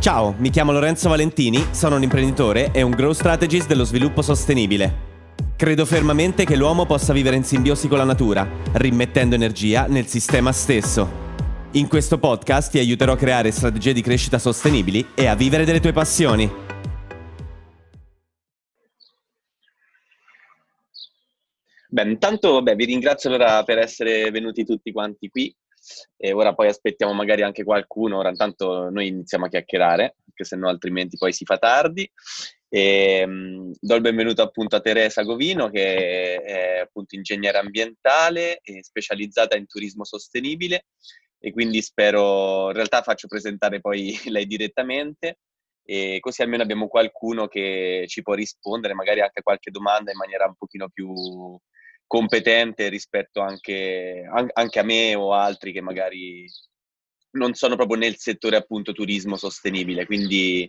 Ciao, mi chiamo Lorenzo Valentini, sono un imprenditore e un growth strategist dello sviluppo sostenibile. Credo fermamente che l'uomo possa vivere in simbiosi con la natura, rimettendo energia nel sistema stesso. In questo podcast ti aiuterò a creare strategie di crescita sostenibili e a vivere delle tue passioni. Beh, intanto beh, vi ringrazio allora per essere venuti tutti quanti qui e ora poi aspettiamo magari anche qualcuno, ora intanto noi iniziamo a chiacchierare, perché se no altrimenti poi si fa tardi. E, um, do il benvenuto appunto a Teresa Govino che è appunto ingegnere ambientale specializzata in turismo sostenibile e quindi spero, in realtà faccio presentare poi lei direttamente e così almeno abbiamo qualcuno che ci può rispondere magari anche a qualche domanda in maniera un pochino più competente rispetto anche, anche a me o altri che magari non sono proprio nel settore appunto turismo sostenibile. Quindi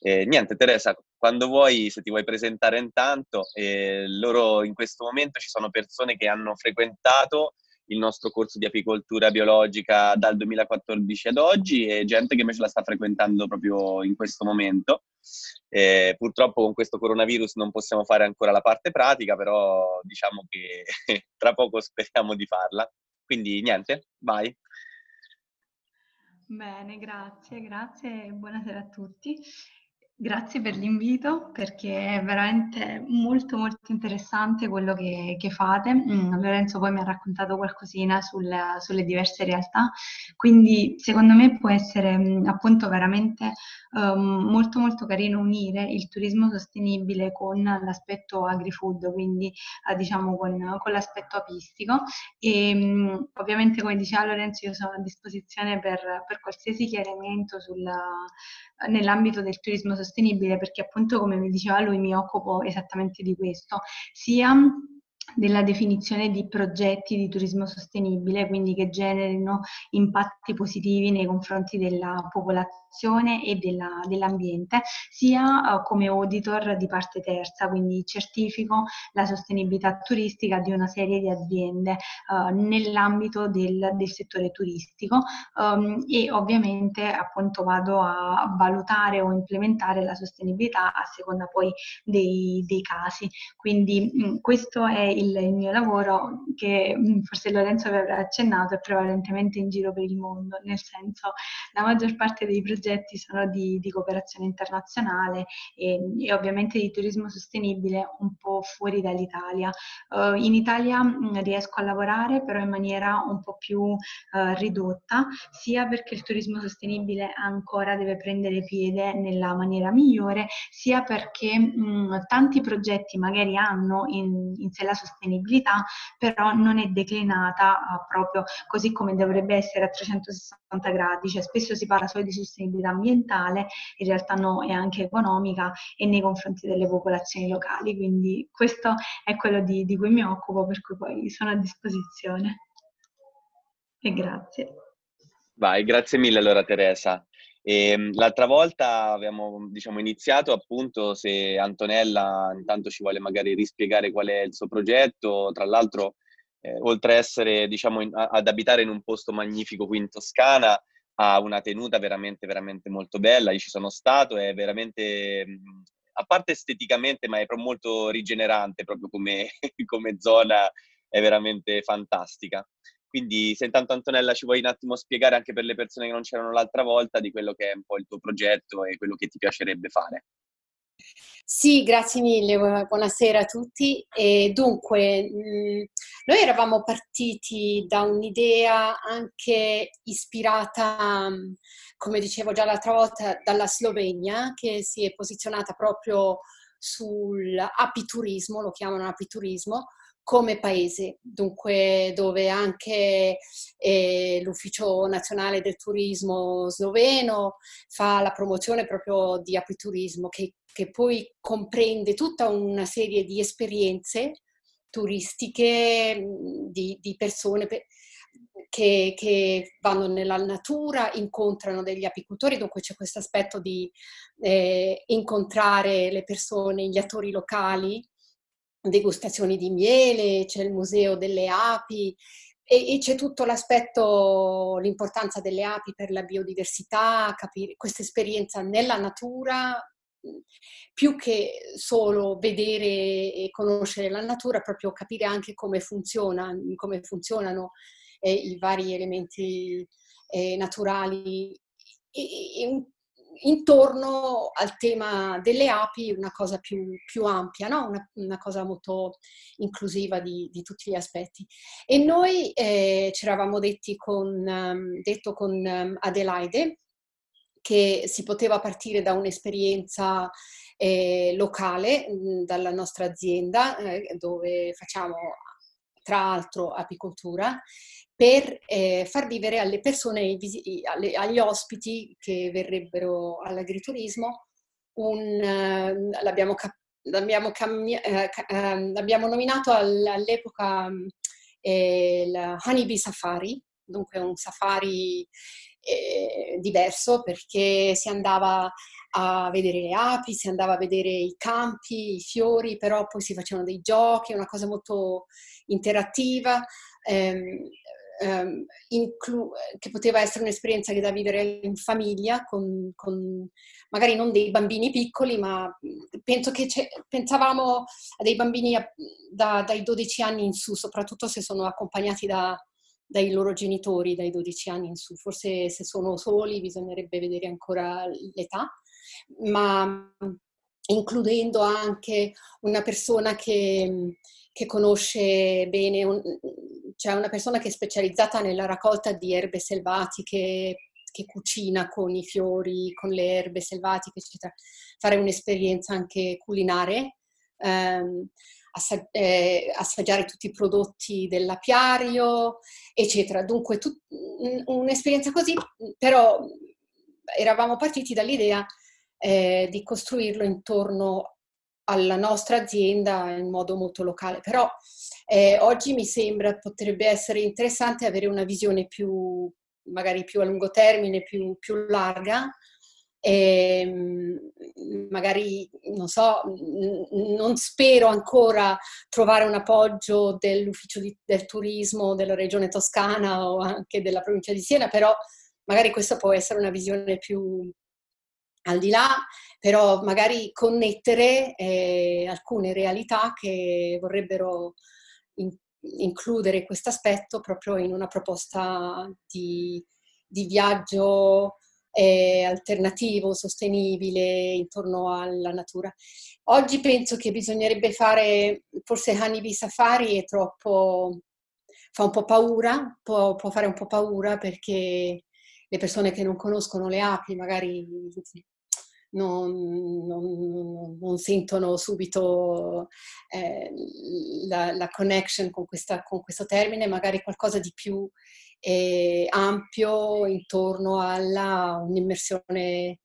eh, niente, Teresa, quando vuoi, se ti vuoi presentare intanto, eh, loro in questo momento ci sono persone che hanno frequentato il nostro corso di apicoltura biologica dal 2014 ad oggi e gente che invece la sta frequentando proprio in questo momento. Eh, purtroppo con questo coronavirus non possiamo fare ancora la parte pratica, però diciamo che tra poco speriamo di farla. Quindi niente, vai. Bene, grazie, grazie e buonasera a tutti. Grazie per l'invito perché è veramente molto molto interessante quello che, che fate. Mm, Lorenzo poi mi ha raccontato qualcosina sul, sulle diverse realtà, quindi secondo me può essere mm, appunto veramente um, molto molto carino unire il turismo sostenibile con l'aspetto agri-food, quindi uh, diciamo con, con, l'aspetto apistico e um, ovviamente come diceva Lorenzo io sono a disposizione per, per qualsiasi chiarimento sulla, nell'ambito del turismo sostenibile perché appunto come mi diceva lui mi occupo esattamente di questo, sia della definizione di progetti di turismo sostenibile, quindi che generino impatti positivi nei confronti della popolazione dell'amministrazione e della, dell'ambiente, sia uh, come auditor di parte terza, quindi certifico la sostenibilità turistica di una serie di aziende uh, nell'ambito del, del, settore turistico um, e ovviamente appunto vado a valutare o implementare la sostenibilità a seconda poi dei, dei casi. Quindi mh, mm, questo è il, il, mio lavoro che mh, mm, forse Lorenzo aveva accennato, è prevalentemente in giro per il mondo, nel senso la maggior parte dei progetti progetti sono di, di cooperazione internazionale e, e, ovviamente di turismo sostenibile un po' fuori dall'Italia. Uh, in Italia riesco a lavorare però in maniera un po' più uh, ridotta, sia perché il turismo sostenibile ancora deve prendere piede nella maniera migliore, sia perché mh, tanti progetti magari hanno in, in, sé la sostenibilità, però non è declinata uh, proprio così come dovrebbe essere a 360 gradi, cioè spesso si parla solo di sostenibilità sostenibilità ambientale, in realtà no, è anche economica e nei confronti delle popolazioni locali. Quindi questo è quello di, di cui mi occupo, per cui poi sono a disposizione. E grazie. Vai, grazie mille allora Teresa. E, ehm, l'altra volta abbiamo diciamo, iniziato appunto se Antonella intanto ci vuole magari rispiegare qual è il suo progetto, tra l'altro eh, oltre a essere diciamo in, ad abitare in un posto magnifico qui in Toscana, ha una tenuta veramente, veramente molto bella. Io ci sono stato, è veramente, a parte esteticamente, ma è proprio molto rigenerante proprio come, come zona, è veramente fantastica. Quindi se intanto Antonella ci vuoi un attimo spiegare anche per le persone che non c'erano l'altra volta di quello che è un po' il tuo progetto e quello che ti piacerebbe fare. Sì, grazie mille, buonasera a tutti. E dunque, noi eravamo partiti da un'idea anche ispirata, come dicevo già l'altra volta, dalla Slovenia, che si è posizionata proprio sull'apiturismo, lo chiamano apiturismo, come paese, dunque dove anche eh, l'Ufficio Nazionale del Turismo sloveno fa la promozione proprio di apiturismo che, che poi comprende tutta una serie di esperienze turistiche di, di persone che, che, vanno nella natura, incontrano degli apicoltori, dunque c'è questo aspetto di eh, incontrare le persone, gli attori locali degustazioni di miele, c'è il museo delle api, e, e, c'è tutto l'aspetto, l'importanza delle api per la biodiversità, capire questa esperienza nella natura, più che solo vedere e conoscere la natura, proprio capire anche come, funziona, come funzionano eh, i vari elementi eh, naturali. E, e, intorno al tema delle api una cosa più, più ampia, no? una, una, cosa molto inclusiva di, di, tutti gli aspetti. E noi eh, ci eravamo detti con, um, detto con um, Adelaide che si poteva partire da un'esperienza eh, locale mh, dalla nostra azienda eh, dove facciamo tra l'altro apicoltura per eh, far vivere alle persone, alle, agli ospiti che verrebbero all'agriturismo, un, uh, l'abbiamo, cap- l'abbiamo, cammi- uh, uh, l'abbiamo, nominato all'epoca eh, il Honeybee Safari, dunque un safari eh, diverso perché si andava a vedere le api, si andava a vedere i campi, i fiori, però poi si facevano dei giochi, una cosa molto interattiva. Ehm, ehm, inclu- che poteva essere un'esperienza che da vivere in famiglia, con, con, magari non dei bambini piccoli, ma penso che pensavamo a dei bambini da, dai 12 anni in su, soprattutto se sono accompagnati da, dai loro genitori dai 12 anni in su. Forse se sono soli bisognerebbe vedere ancora l'età, ma includendo anche una persona che, che conosce bene, un, cioè una persona che è specializzata nella raccolta di erbe selvatiche, che cucina con i fiori, con le erbe selvatiche, eccetera, fare un'esperienza anche culinaria. Um, assag- eh, assaggiare tutti i prodotti dell'apiario, eccetera. Dunque, tut- un'esperienza così, però eravamo partiti dall'idea eh, di costruirlo intorno alla nostra azienda in modo molto locale, però eh, oggi mi sembra potrebbe essere interessante avere una visione più, magari più a lungo termine, più, più larga, e ehm, magari, non so, non spero ancora trovare un appoggio dell'ufficio di, del turismo della regione toscana o anche della provincia di Siena, però magari questa può essere una visione più al di là, però magari connettere eh, alcune realtà che vorrebbero in, includere questo aspetto proprio in una proposta di, di viaggio eh, alternativo, sostenibile intorno alla natura. Oggi penso che bisognerebbe fare, forse Honeybee Safari è troppo, fa un po' paura, può, può fare un po' paura perché le persone che non conoscono le api magari non, non, non, sentono subito eh, la, la, connection con, questa, con, questo termine, magari qualcosa di più eh, ampio intorno alla un'immersione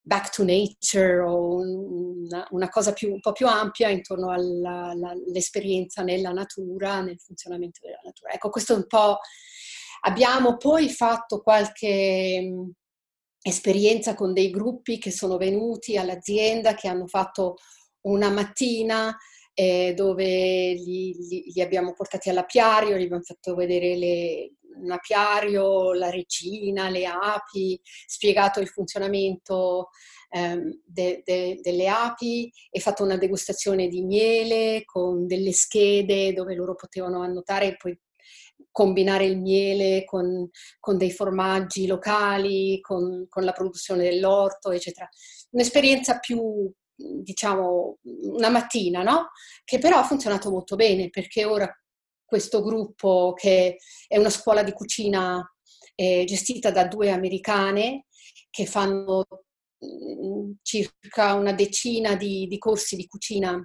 back to nature o una, una cosa più, un po' più ampia intorno all'esperienza nella natura, nel funzionamento della natura. Ecco, questo è un po'... Abbiamo poi fatto qualche esperienza con dei gruppi che sono venuti all'azienda, che hanno fatto una mattina eh, dove li, li, li, abbiamo portati all'apiario, gli abbiamo fatto vedere le, un apiario, la regina, le api, spiegato il funzionamento ehm, de, de, delle api e fatto una degustazione di miele con delle schede dove loro potevano annotare e poi combinare il miele con, con dei formaggi locali, con, con la produzione dell'orto, eccetera. Un'esperienza più diciamo, una mattina, no? Che però ha funzionato molto bene perché ora questo gruppo che è una scuola di cucina eh, gestita da due americane che fanno mm, circa una decina di, di corsi di cucina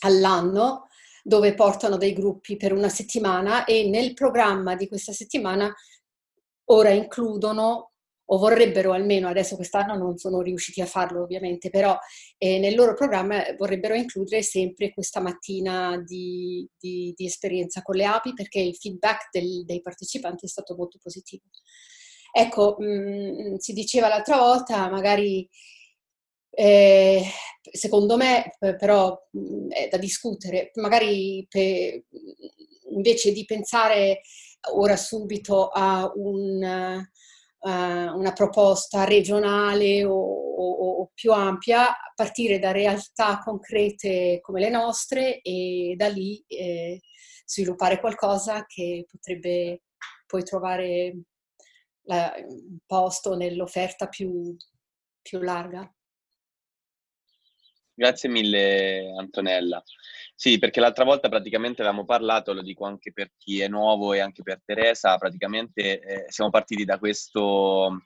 all'anno dove portano dei gruppi per una settimana e nel programma di questa settimana ora includono o vorrebbero almeno, adesso quest'anno non sono riusciti a farlo ovviamente, però eh, nel loro programma vorrebbero includere sempre questa mattina di, di, di esperienza con le api perché il feedback del, dei partecipanti è stato molto positivo. Ecco, mh, mm, si diceva l'altra volta, magari eh, secondo me però mh, è da discutere, magari per, invece di pensare ora subito a un, uh, una proposta regionale o, o, o, più ampia, partire da realtà concrete come le nostre e da lì eh, sviluppare qualcosa che potrebbe poi trovare la, posto nell'offerta più, più larga. Grazie mille Antonella. Sì, perché l'altra volta praticamente avevamo parlato, lo dico anche per chi è nuovo e anche per Teresa, praticamente eh, siamo partiti da questo,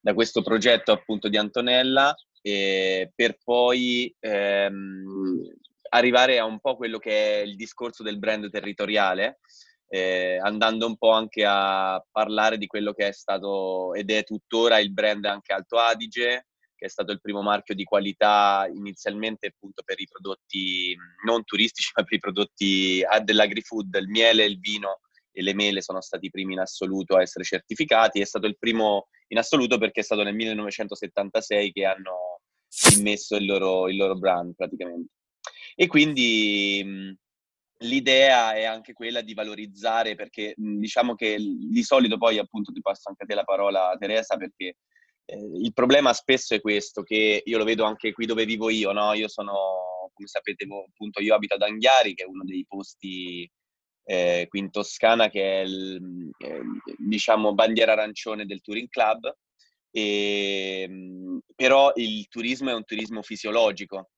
da questo progetto appunto di Antonella eh, per poi ehm, arrivare a un po' quello che è il discorso del brand territoriale, eh, andando un po' anche a parlare di quello che è stato ed è tuttora il brand anche Alto Adige, che è stato il primo marchio di qualità inizialmente appunto per i prodotti non turistici, ma per i prodotti ah, dell'agri-food, il miele, il vino e le mele sono stati i primi in assoluto a essere certificati. È stato il primo in assoluto perché è stato nel 1976 che hanno immesso il loro, il loro brand praticamente. E quindi l'idea è anche quella di valorizzare, perché diciamo che di solito poi appunto ti passo anche a te la parola Teresa, perché il problema spesso è questo, che io lo vedo anche qui dove vivo io, no? Io sono, come sapete, appunto, io abito ad Anghiari, che è uno dei posti eh, qui in Toscana, che è il, eh, diciamo, bandiera arancione del Touring Club, e, ehm, però il turismo è un turismo fisiologico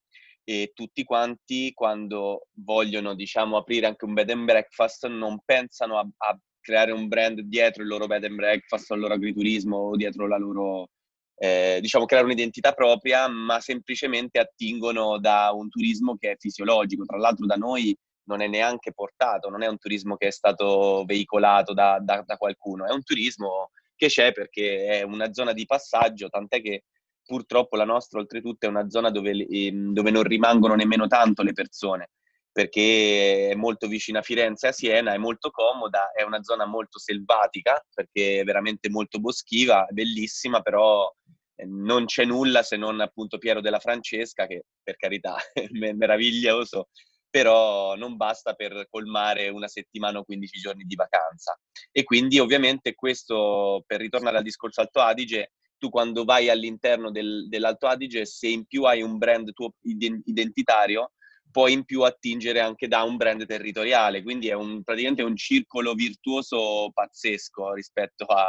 e tutti quanti quando vogliono, diciamo, aprire anche un bed and breakfast non pensano a, a creare un brand dietro il loro bed and breakfast o il loro agriturismo o dietro la loro eh, diciamo, creare un'identità propria, ma semplicemente attingono da un turismo che è fisiologico. Tra l'altro da noi non è neanche portato, non è un turismo che è stato veicolato da, da, da qualcuno, è un turismo che c'è perché è una zona di passaggio, tant'è che purtroppo la nostra oltretutto è una zona dove, ehm, dove non rimangono nemmeno tanto le persone perché è molto vicina a Firenze e a Siena, è molto comoda, è una zona molto selvatica perché è veramente molto boschiva, bellissima, però eh, non c'è nulla se non appunto Piero della Francesca, che per carità è meraviglioso, però non basta per colmare una settimana o 15 giorni di vacanza. E quindi ovviamente questo, per ritornare al discorso Alto Adige, tu quando vai all'interno del, dell'Alto Adige, se in più hai un brand tuo identitario, puoi in più attingere anche da un brand territoriale, quindi è un, praticamente un circolo virtuoso pazzesco rispetto a,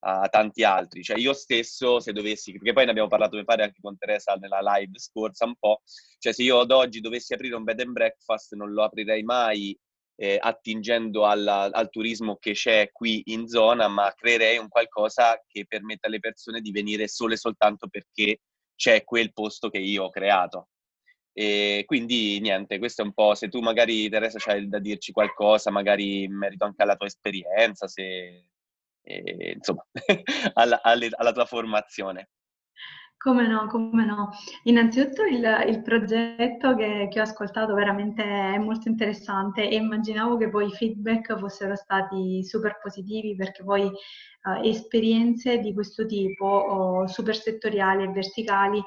a tanti altri. Cioè io stesso, se dovessi, perché poi ne abbiamo parlato, mi pare, anche con Teresa nella live scorsa un po', cioè se io ad oggi dovessi aprire un bed and breakfast non lo aprirei mai eh, attingendo alla, al turismo che c'è qui in zona, ma creerei un qualcosa che permetta alle persone di venire solo e soltanto perché c'è quel posto che io ho creato. E quindi niente, questo è un po', se tu magari Teresa c'hai da dirci qualcosa, magari in merito anche alla tua esperienza, se, eh, insomma, alla, alle, alla tua formazione. Come no, come no. Innanzitutto il, il progetto che, che, ho ascoltato veramente è molto interessante e immaginavo che poi i feedback fossero stati super positivi perché poi uh, esperienze di questo tipo, oh, super settoriali e verticali,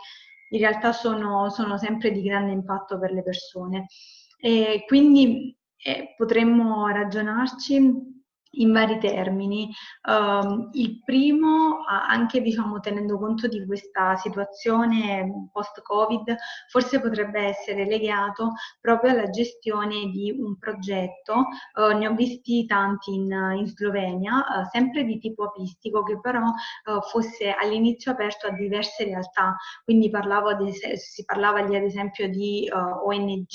in realtà sono, sono sempre di grande impatto per le persone. E quindi eh, potremmo ragionarci in vari termini. Um, il primo, anche diciamo, tenendo conto di questa situazione post-Covid, forse potrebbe essere legato proprio alla gestione di un progetto. Uh, ne ho visti tanti in, in Slovenia, uh, sempre di tipo apistico, che però uh, fosse all'inizio aperto a diverse realtà. Quindi parlavo es- si parlava lì ad esempio di ONG,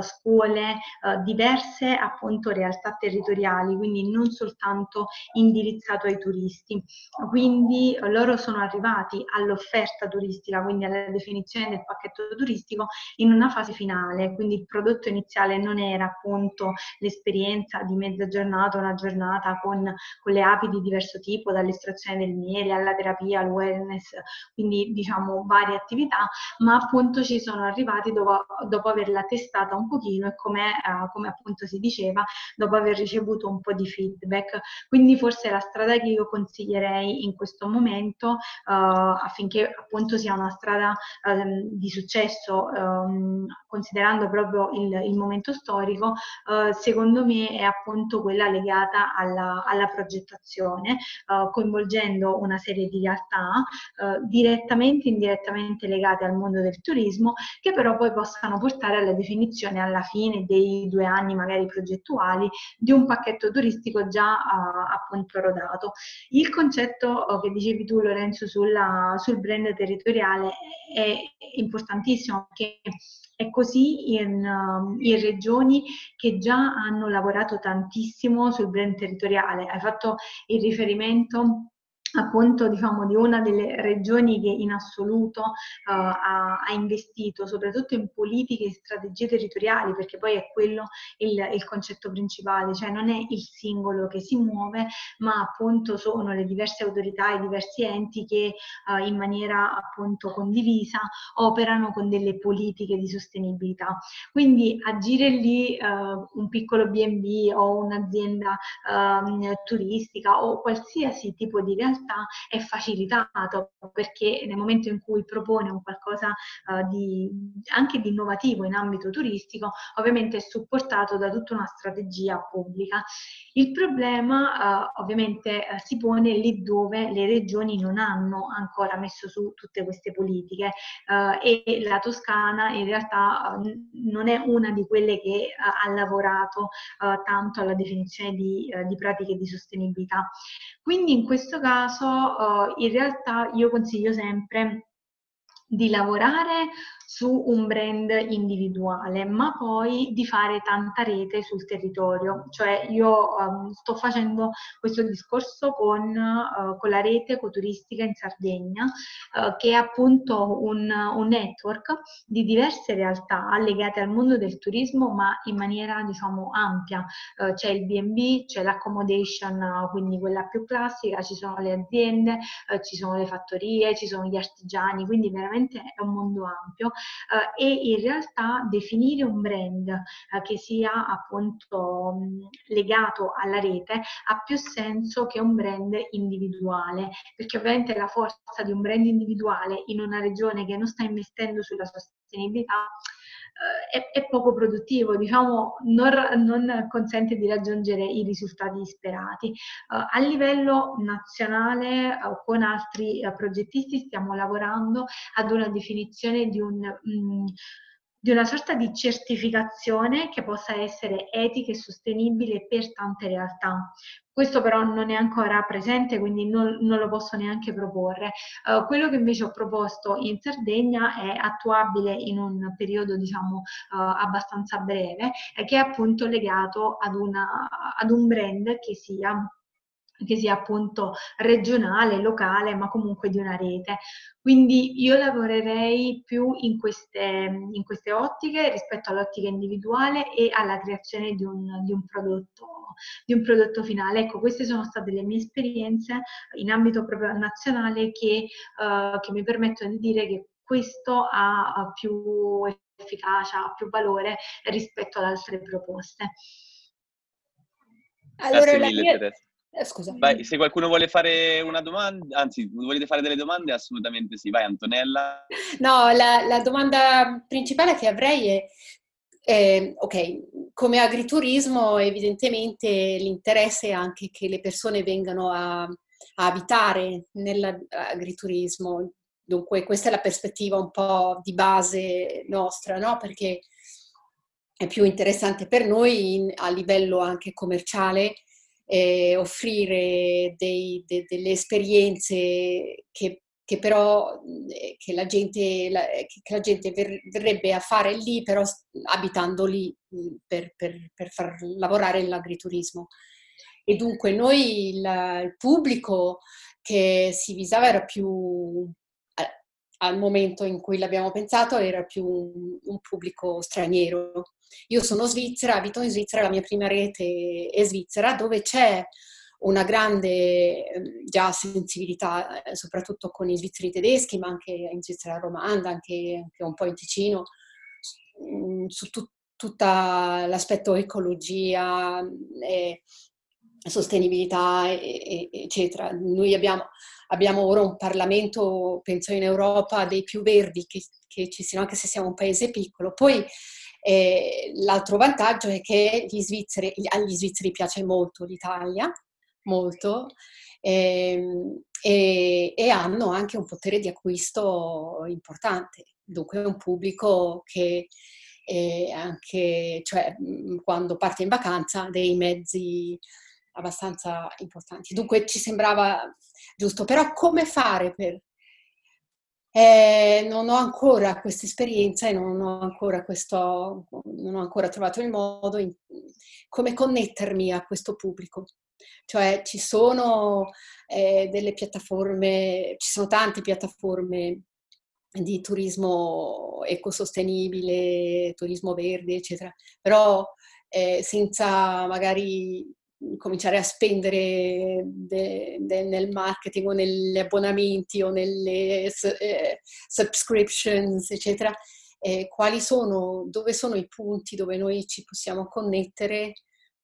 scuole, diverse appunto realtà territoriali, quindi non soltanto indirizzato ai turisti. Quindi eh, loro sono arrivati all'offerta turistica, quindi alla definizione del pacchetto turistico in una fase finale, quindi il prodotto iniziale non era appunto l'esperienza di mezza giornata, una giornata con, con le api di diverso tipo, dall'estrazione del miele alla terapia, al wellness, quindi diciamo varie attività, ma appunto ci sono arrivati dopo, dopo averla testata un pochino e come, eh, come appunto si diceva, dopo aver ricevuto un po' di feedback feedback. Quindi forse la strada che io consiglierei in questo momento uh, affinché appunto sia una strada uh, di successo um, considerando proprio il, il momento storico, uh, secondo me è appunto quella legata alla, alla progettazione, coinvolgendo una serie di realtà direttamente e indirettamente legate al mondo del turismo che però poi possano portare alla definizione alla fine dei due anni magari progettuali di un pacchetto turistico già uh, appunto rodato. Il concetto uh, che dicevi tu Lorenzo sulla, sul brand territoriale è importantissimo perché è così in, uh, in, regioni che già hanno lavorato tantissimo sul brand territoriale. Hai fatto il riferimento appunto diciamo di una delle regioni che in assoluto uh, ha, ha, investito soprattutto in politiche e strategie territoriali perché poi è quello il, il, concetto principale cioè non è il singolo che si muove ma appunto sono le diverse autorità i diversi enti che uh, in maniera appunto condivisa operano con delle politiche di sostenibilità. Quindi agire lì uh, un piccolo B&B o un'azienda ehm, turistica o qualsiasi tipo di realtà realtà è facilitato perché nel momento in cui propone un qualcosa uh, di, anche di innovativo in ambito turistico, ovviamente è supportato da tutta una strategia pubblica. Il problema uh, ovviamente uh, si pone lì dove le regioni non hanno ancora messo su tutte queste politiche e la Toscana in realtà non è una di quelle che ha lavorato tanto alla definizione di, di pratiche di sostenibilità. Quindi in questo caso uh, in realtà io consiglio sempre di lavorare su un brand individuale, ma poi di fare tanta rete sul territorio. Cioè io um, sto facendo questo discorso con, uh, con la rete ecoturistica in Sardegna, uh, che è appunto un, un, network di diverse realtà legate al mondo del turismo, ma in maniera diciamo ampia. Uh, c'è il B&B, c'è l'accommodation, quindi quella più classica, ci sono le aziende, ci sono le fattorie, ci sono gli artigiani, quindi veramente è un mondo ampio eh, e in realtà definire un brand eh, che sia appunto mh, legato alla rete ha più senso che un brand individuale, perché ovviamente la forza di un brand individuale in una regione che non sta investendo sulla sostenibilità è, è, poco produttivo, diciamo, non, non, consente di raggiungere i risultati sperati. Uh, a livello nazionale, uh, con altri uh, progettisti, stiamo lavorando ad una definizione di un... Mm, di una sorta di certificazione che possa essere etica e sostenibile per tante realtà. Questo però non è ancora presente, quindi non, non lo posso neanche proporre. Uh, quello che invece ho proposto in Sardegna è attuabile in un periodo, diciamo, uh, abbastanza breve, e che è appunto legato ad, una, ad un brand che sia che sia appunto regionale, locale, ma comunque di una rete. Quindi io lavorerei più in queste, in queste ottiche rispetto all'ottica individuale e alla creazione di un, di, un prodotto, di un, prodotto, finale. Ecco, queste sono state le mie esperienze in ambito proprio nazionale che, uh, che mi permettono di dire che questo ha più efficacia, ha più valore rispetto ad altre proposte. Allora, Grazie mille, mia... Teresa. Eh, scusa. Vai, se qualcuno vuole fare una domanda, anzi, volete fare delle domande, assolutamente sì. Vai, Antonella. No, la, la domanda principale che avrei è, eh, ok, come agriturismo evidentemente l'interesse è anche che le persone vengano a, a abitare nell'agriturismo. Dunque questa è la prospettiva un po' di base nostra, no? Perché è più interessante per noi in, a livello anche commerciale eh, offrire dei, de, delle esperienze che, che però eh, che la gente, la, che la gente ver, verrebbe a fare lì, però abitando lì per, per, per far lavorare l'agriturismo. E dunque noi il, il pubblico che si visava era più al momento in cui l'abbiamo pensato era più un, un, pubblico straniero. Io sono svizzera, abito in Svizzera, la mia prima rete è svizzera, dove c'è una grande ehm, già sensibilità, eh, soprattutto con i svizzeri tedeschi, ma anche in Svizzera romanda, anche, anche un po' in Ticino, mm, su tu, tutto l'aspetto ecologia, e, sostenibilità, eccetera. Noi abbiamo, abbiamo, ora un Parlamento, penso in Europa, dei più verdi che, che ci siano, anche se siamo un paese piccolo. Poi eh, l'altro vantaggio è che gli svizzeri, agli svizzeri piace molto l'Italia, molto, eh, e, e hanno anche un potere di acquisto importante. Dunque è un pubblico che e anche cioè, quando parte in vacanza dei mezzi abbastanza importanti. Dunque ci sembrava giusto, però come fare per... Eh, non ho ancora questa esperienza e non ho ancora, questo, non ho ancora trovato il modo in come connettermi a questo pubblico. Cioè ci sono eh, delle piattaforme, ci sono tante piattaforme di turismo ecosostenibile, turismo verde, eccetera, però eh, senza magari cominciare a spendere de, de, nel marketing o negli abbonamenti o nelle eh, subscriptions, eccetera, eh, quali sono, dove sono i punti dove noi ci possiamo connettere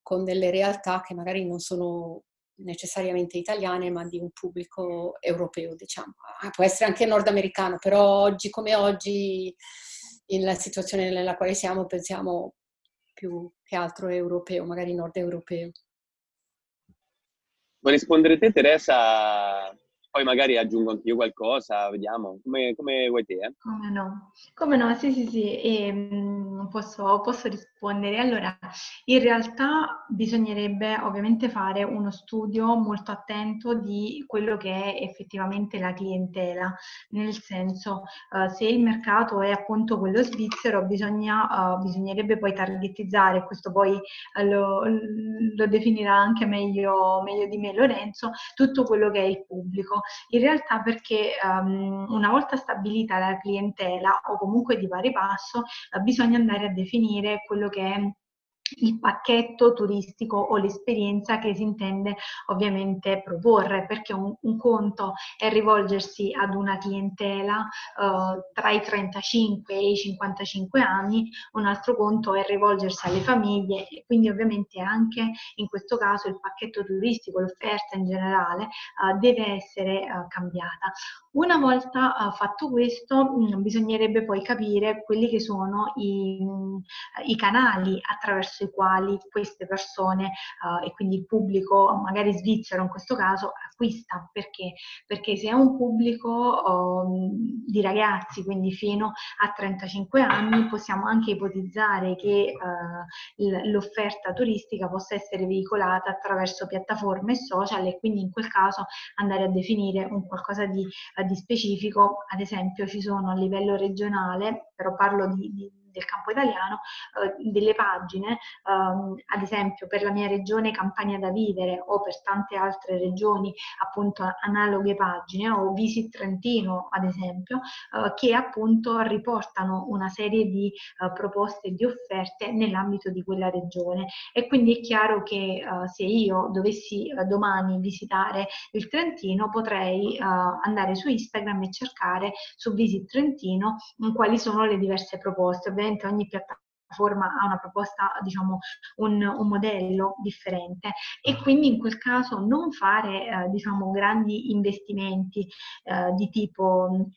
con delle realtà che magari non sono necessariamente italiane, ma di un pubblico europeo, diciamo. Ah, può essere anche nordamericano, però oggi come oggi, nella situazione nella quale siamo, pensiamo più che altro europeo, magari nord europeo. Vuoi rispondere te, Teresa, poi magari aggiungo anche io qualcosa, vediamo, come, come vuoi te. Eh? Come no, come no, sì sì sì, e, ehm, posso, posso, rispondere. Allora, in realtà bisognerebbe ovviamente fare uno studio molto attento di quello che è effettivamente la clientela, nel senso uh, se il mercato è appunto quello svizzero, bisogna, uh, bisognerebbe poi targetizzare, questo poi uh, lo, lo, definirà anche meglio, meglio di me Lorenzo, tutto quello che è il pubblico in realtà perché um, una volta stabilita la clientela o comunque di pari passo, uh, bisogna andare a definire quello che è il pacchetto turistico o l'esperienza che si intende ovviamente proporre, perché un, un conto è rivolgersi ad una clientela eh, tra i 35 e i 55 anni, un altro conto è rivolgersi alle famiglie e quindi ovviamente anche in questo caso il pacchetto turistico, l'offerta in generale eh, deve essere eh, cambiata. Una volta uh, fatto questo, mh, mm, bisognerebbe poi capire quelli che sono i, mh, i canali attraverso i quali queste persone uh, e quindi il pubblico, magari svizzero in questo caso, acquista. Perché? Perché se è un pubblico um, di ragazzi, quindi fino a 35 anni, possiamo anche ipotizzare che uh, l'offerta turistica possa essere veicolata attraverso piattaforme social e quindi in quel caso andare a definire un qualcosa di di specifico, ad esempio ci sono a livello regionale, però parlo di, di del campo italiano, eh, delle pagine, ehm, ad esempio per la mia regione Campania da Vivere o per tante altre regioni appunto analoghe pagine o Visit Trentino ad esempio, eh, che appunto riportano una serie di eh, proposte e di offerte nell'ambito di quella regione. E quindi è chiaro che se io dovessi domani visitare il Trentino potrei andare su Instagram e cercare su Visit Trentino quali sono le diverse proposte ovviamente ogni piattaforma ha una proposta, diciamo, un, un, modello differente. E quindi in quel caso non fare, eh, diciamo, grandi investimenti eh, di tipo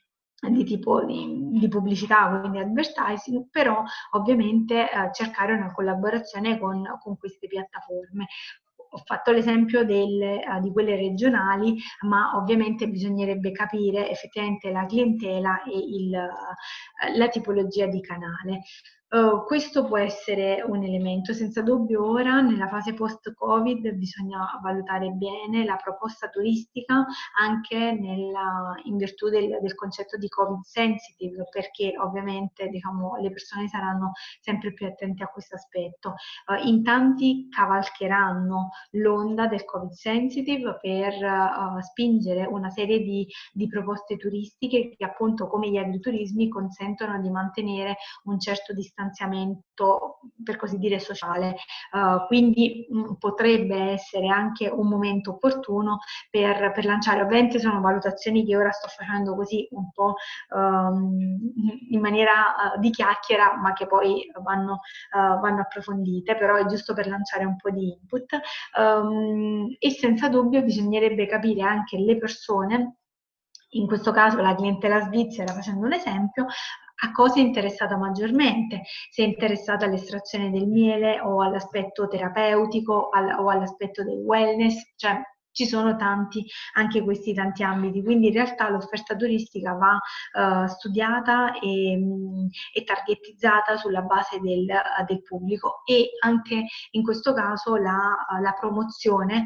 di tipo di, di, pubblicità, quindi advertising, però ovviamente eh, cercare una collaborazione con, con queste piattaforme ho fatto l'esempio del, uh, di quelle regionali, ma ovviamente bisognerebbe capire effettivamente la clientela e il, uh, la tipologia di canale. Uh, questo può essere un elemento, senza dubbio ora nella fase post-Covid bisogna valutare bene la proposta turistica anche nella, in virtù del, del, concetto di Covid sensitive perché ovviamente diciamo, le persone saranno sempre più attente a questo aspetto. Uh, in tanti cavalcheranno l'onda del Covid sensitive per uh, spingere una serie di, di proposte turistiche che appunto come gli agriturismi consentono di mantenere un certo distanziamento distanziamento, per così dire, sociale. Uh, quindi mh, mm, potrebbe essere anche un momento opportuno per, per, lanciare. Ovviamente sono valutazioni che ora sto facendo così un po' um, in maniera uh, di chiacchiera, ma che poi vanno, uh, vanno, approfondite, però è giusto per lanciare un po' di input. Um, e senza dubbio bisognerebbe capire anche le persone in questo caso la clientela svizzera, facendo un esempio, a cosa è interessata maggiormente, se è interessata all'estrazione del miele o all'aspetto terapeutico al, o all'aspetto del wellness, cioè ci sono tanti, anche questi tanti ambiti, quindi in realtà l'offerta turistica va uh, studiata e, mm, e, targetizzata sulla base del, uh, del, pubblico e anche in questo caso la, uh, la promozione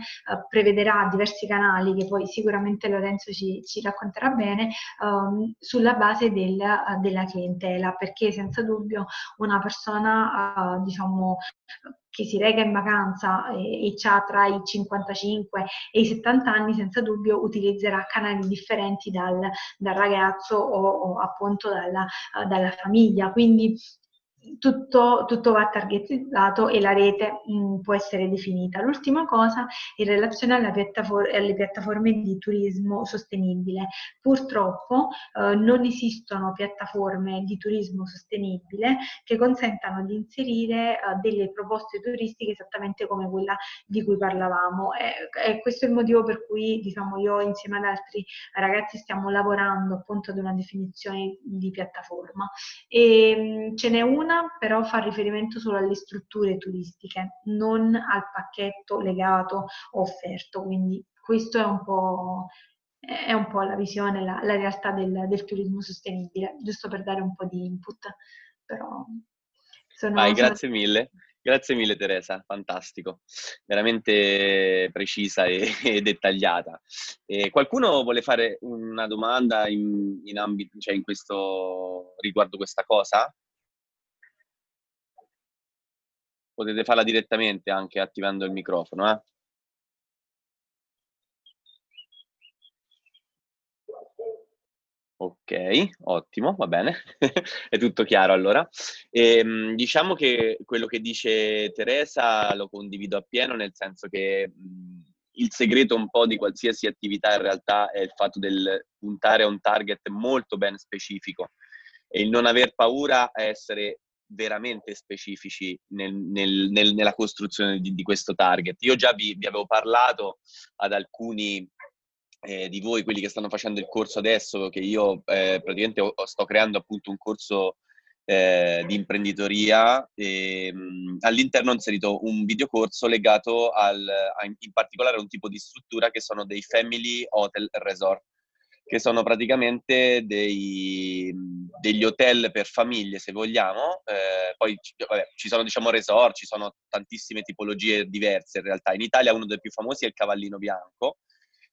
prevederà diversi canali che poi sicuramente Lorenzo ci, ci racconterà bene um, sulla base del, della clientela perché senza dubbio una persona diciamo che si rega in vacanza e, e ha tra i 55 e i 70 anni, senza dubbio utilizzerà canali differenti dal, dal ragazzo o, o appunto dalla, dalla famiglia. Quindi tutto, tutto, va targetizzato e la rete mh, mm, può essere definita. L'ultima cosa in relazione alle piattaforme di turismo sostenibile. Purtroppo eh, non esistono piattaforme di turismo sostenibile che consentano di inserire eh, delle proposte turistiche esattamente come quella di cui parlavamo. E, e questo è il motivo per cui diciamo, io insieme ad altri ragazzi stiamo lavorando appunto ad una definizione di piattaforma. E, mh, ce n'è una però fa riferimento solo alle strutture turistiche, non al pacchetto legato o offerto, quindi questo è un po', è un po la visione, la, la realtà del, del, turismo sostenibile, giusto per dare un po' di input. Però sono, Vai, sono... grazie mille. Grazie mille Teresa, fantastico, veramente precisa e, e dettagliata. E qualcuno vuole fare una domanda in, in, ambito, cioè in questo, riguardo questa cosa? Potete farla direttamente anche attivando il microfono. Eh? Ok, ottimo, va bene, è tutto chiaro allora. E, ehm, diciamo che quello che dice Teresa lo condivido appieno, nel senso che mh, il segreto un po' di qualsiasi attività in realtà è il fatto del puntare a un target molto ben specifico e il non aver paura a essere veramente specifici nel, nel, nel, nella costruzione di, di, questo target. Io già vi, vi avevo parlato ad alcuni eh, di voi, quelli che stanno facendo il corso adesso, che io eh, praticamente ho, sto creando appunto un corso eh, di imprenditoria e mh, mm, all'interno ho inserito un videocorso legato al, a, in particolare a un tipo di struttura che sono dei family hotel resort che sono praticamente dei, degli hotel per famiglie, se vogliamo. Eh, poi vabbè, ci sono, diciamo, resort, ci sono tantissime tipologie diverse in realtà. In Italia uno dei più famosi è il Cavallino Bianco,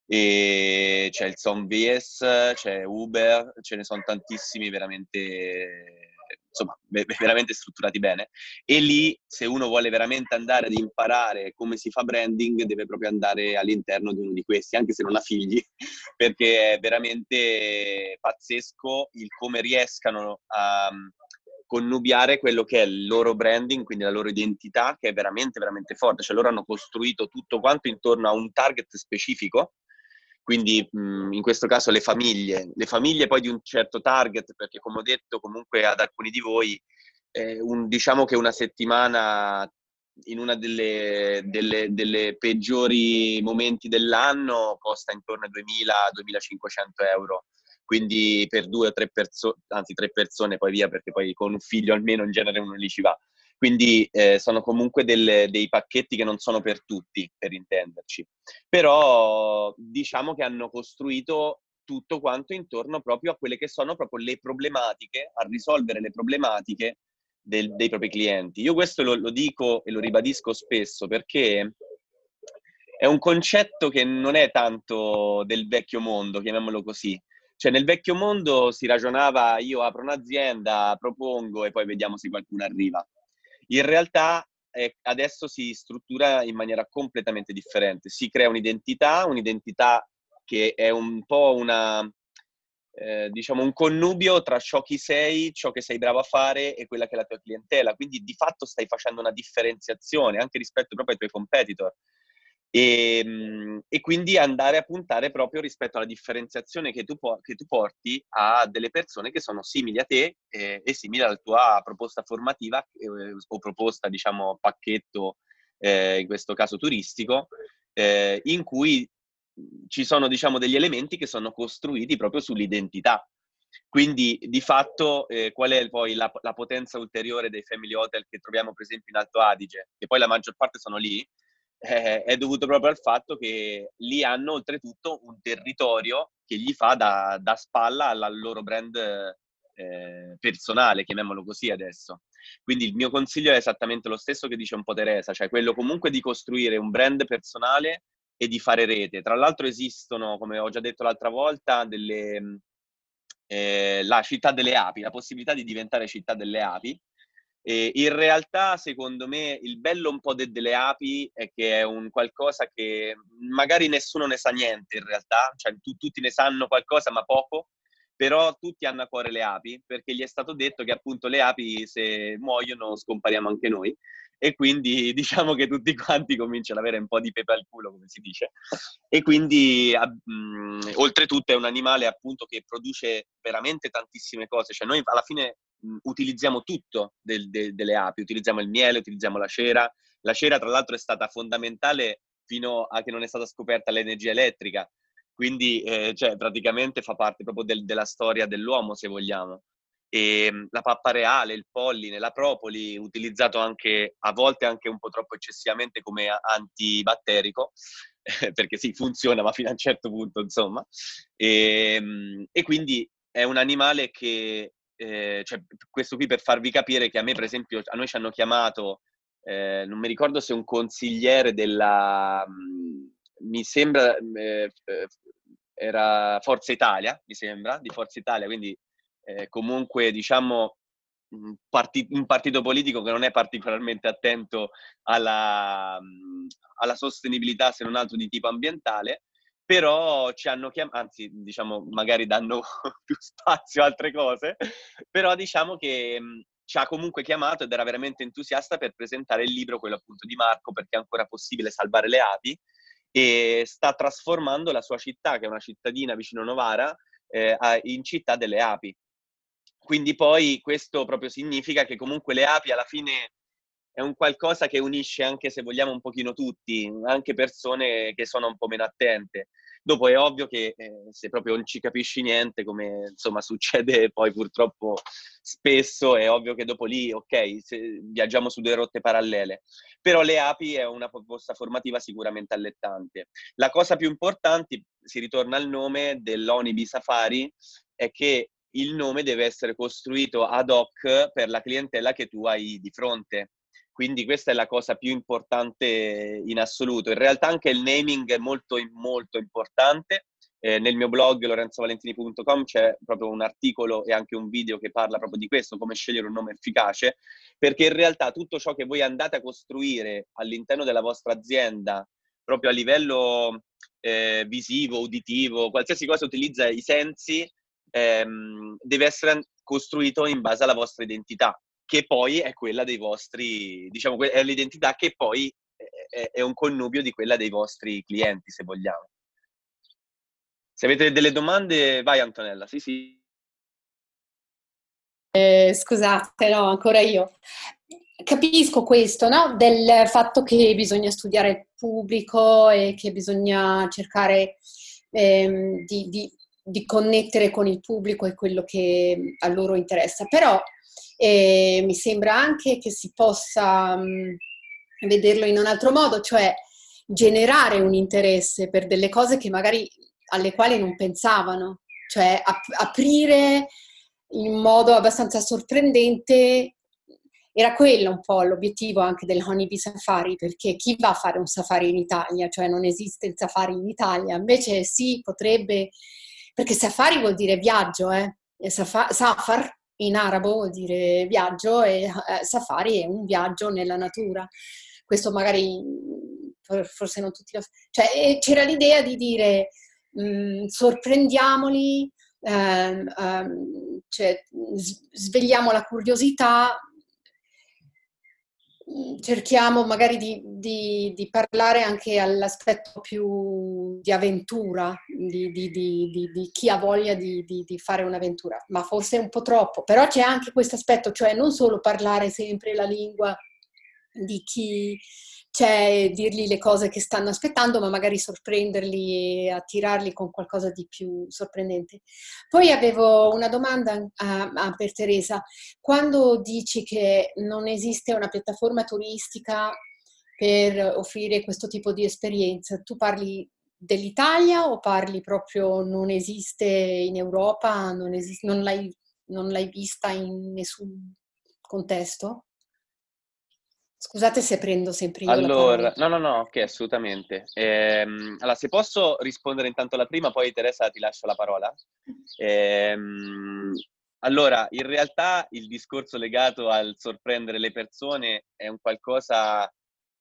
e c'è il Sonvies, c'è Uber, ce ne sono tantissimi veramente insomma, veramente strutturati bene. E lì, se uno vuole veramente andare ad imparare come si fa branding, deve proprio andare all'interno di uno di questi, anche se non ha figli, perché è veramente pazzesco il come riescano a mm, connubiare quello che è il loro branding, quindi la loro identità, che è veramente, veramente forte. Cioè loro hanno costruito tutto quanto intorno a un target specifico quindi mh, in questo caso le famiglie, le famiglie poi di un certo target, perché come ho detto comunque ad alcuni di voi, eh, un, diciamo che una settimana in delle, delle, peggiori momenti dell'anno costa intorno ai 2.000-2.500 euro. Quindi per due o tre persone, anzi tre persone poi via, perché poi con un figlio almeno in genere uno lì ci va. Quindi eh, sono comunque delle, dei pacchetti che non sono per tutti, per intenderci. Però diciamo che hanno costruito tutto quanto intorno proprio a quelle che sono proprio le problematiche, a risolvere le problematiche del, dei propri clienti. Io questo lo, lo dico e lo ribadisco spesso perché è un concetto che non è tanto del vecchio mondo, chiamiamolo così. Cioè nel vecchio mondo si ragionava io apro un'azienda, propongo e poi vediamo se qualcuno arriva. In realtà eh, adesso si struttura in maniera completamente differente, si crea un'identità, un'identità che è un po' una, eh, diciamo, un connubio tra ciò chi sei, ciò che sei bravo a fare e quella che è la tua clientela. Quindi di fatto stai facendo una differenziazione anche rispetto proprio ai tuoi competitor. E, ehm, e, quindi andare a puntare proprio rispetto alla differenziazione che tu, che tu porti a delle persone che sono simili a te eh, e simili alla tua proposta formativa eh, o proposta, diciamo, pacchetto, eh, in questo caso turistico, eh, in cui ci sono, diciamo, degli elementi che sono costruiti proprio sull'identità. Quindi, di fatto, eh, qual è poi la, la potenza ulteriore dei family hotel che troviamo, per esempio, in Alto Adige, che poi la maggior parte sono lì, eh, è dovuto proprio al fatto che lì hanno oltretutto un territorio che gli fa da, da spalla al loro brand eh, personale, chiamiamolo così adesso. Quindi il mio consiglio è esattamente lo stesso che dice un po' Teresa, cioè quello comunque di costruire un brand personale e di fare rete. Tra l'altro esistono, come ho già detto l'altra volta, delle, eh, la città delle api, la possibilità di diventare città delle api, e in realtà, secondo me, il bello un po' de- delle api è che è un qualcosa che magari nessuno ne sa niente in realtà, cioè tu, tutti ne sanno qualcosa ma poco, però tutti hanno a cuore le api perché gli è stato detto che appunto le api se muoiono scompariamo anche noi e quindi diciamo che tutti quanti cominciano ad avere un po' di pepe al culo come si dice. E quindi mh, oltretutto è un animale appunto che produce veramente tantissime cose cioè noi alla fine utilizziamo tutto del, de, delle api utilizziamo il miele, utilizziamo la cera la cera tra l'altro è stata fondamentale fino a che non è stata scoperta l'energia elettrica quindi eh, cioè, praticamente fa parte proprio del, della storia dell'uomo, se vogliamo. E ehm, la pappa reale, il polline, la propoli, utilizzato anche a volte anche un po' troppo eccessivamente come antibatterico, perché sì, funziona, ma fino a un certo punto, insomma. E, ehm, e quindi è un animale che, eh, cioè, questo qui per farvi capire che a me, per esempio, a noi ci hanno chiamato, eh, non mi ricordo se un consigliere della mi sembra, eh, era Forza Italia, mi sembra, di Forza Italia, quindi eh, comunque diciamo un, parti- un, partito politico che non è particolarmente attento alla, alla, sostenibilità se non altro di tipo ambientale, però ci hanno chiamato, anzi diciamo magari danno più spazio a altre cose, però diciamo che ci ha comunque chiamato ed era veramente entusiasta per presentare il libro, quello appunto di Marco, perché è ancora possibile salvare le api, e sta trasformando la sua città, che è una cittadina vicino Novara, eh, in città delle api. Quindi poi questo proprio significa che comunque le api alla fine è un qualcosa che unisce anche se vogliamo un pochino tutti, anche persone che sono un po' meno attente. Dopo è ovvio che eh, se proprio non ci capisci niente, come insomma succede poi purtroppo spesso, è ovvio che dopo lì, ok, viaggiamo su due rotte parallele. Però le api è una proposta formativa sicuramente allettante. La cosa più importante, si ritorna al nome dell'Onibi Safari, è che il nome deve essere costruito ad hoc per la clientela che tu hai di fronte. Quindi questa è la cosa più importante in assoluto. In realtà anche il naming è molto, molto importante. Eh, nel mio blog lorenzovalentini.com c'è proprio un articolo e anche un video che parla proprio di questo, come scegliere un nome efficace, perché in realtà tutto ciò che voi andate a costruire all'interno della vostra azienda, proprio a livello eh, visivo, uditivo, qualsiasi cosa utilizza i sensi, ehm, deve essere costruito in base alla vostra identità che poi è quella dei vostri, diciamo, è l'identità che poi è, è un connubio di quella dei vostri clienti, se vogliamo. Se avete delle domande, vai Antonella, sì sì. Eh, scusate, no, ancora io. Capisco questo, no? Del fatto che bisogna studiare il pubblico e che bisogna cercare ehm, di, di, di, connettere con il pubblico e quello che a loro interessa. Però e mi sembra anche che si possa vederlo in un altro modo, cioè generare un interesse per delle cose che magari alle quali non pensavano, cioè ap- aprire in modo abbastanza sorprendente era quello un po' l'obiettivo anche del Honeybee Safari, perché chi va a fare un safari in Italia? Cioè non esiste il safari in Italia, invece sì, potrebbe, perché safari vuol dire viaggio, eh? Safar, safar in arabo vuol dire viaggio e eh, safari è un viaggio nella natura. Questo magari forse non tutti lo... Cioè c'era l'idea di dire mh, sorprendiamoli, ehm, ehm, cioè, svegliamo la curiosità, mm, cerchiamo magari di, di, di, parlare anche all'aspetto più di avventura, di, di chi ha voglia di, fare un'avventura, ma forse un po' troppo. Però c'è anche questo aspetto, cioè non solo parlare sempre la lingua di chi c'è dirgli le cose che stanno aspettando, ma magari sorprenderli e attirarli con qualcosa di più sorprendente. Poi avevo una domanda a, a, per Teresa. Quando dici che non esiste una piattaforma turistica per offrire questo tipo di esperienza, tu parli dell'Italia o parli proprio non esiste in Europa, non, esiste, non, l'hai, non l'hai vista in nessun contesto? Scusate se prendo sempre io allora, no, no, no, ok, assolutamente. Ehm, allora, se posso rispondere intanto alla prima, poi Teresa ti lascio la parola. Ehm, allora, in realtà il discorso legato al sorprendere le persone è un qualcosa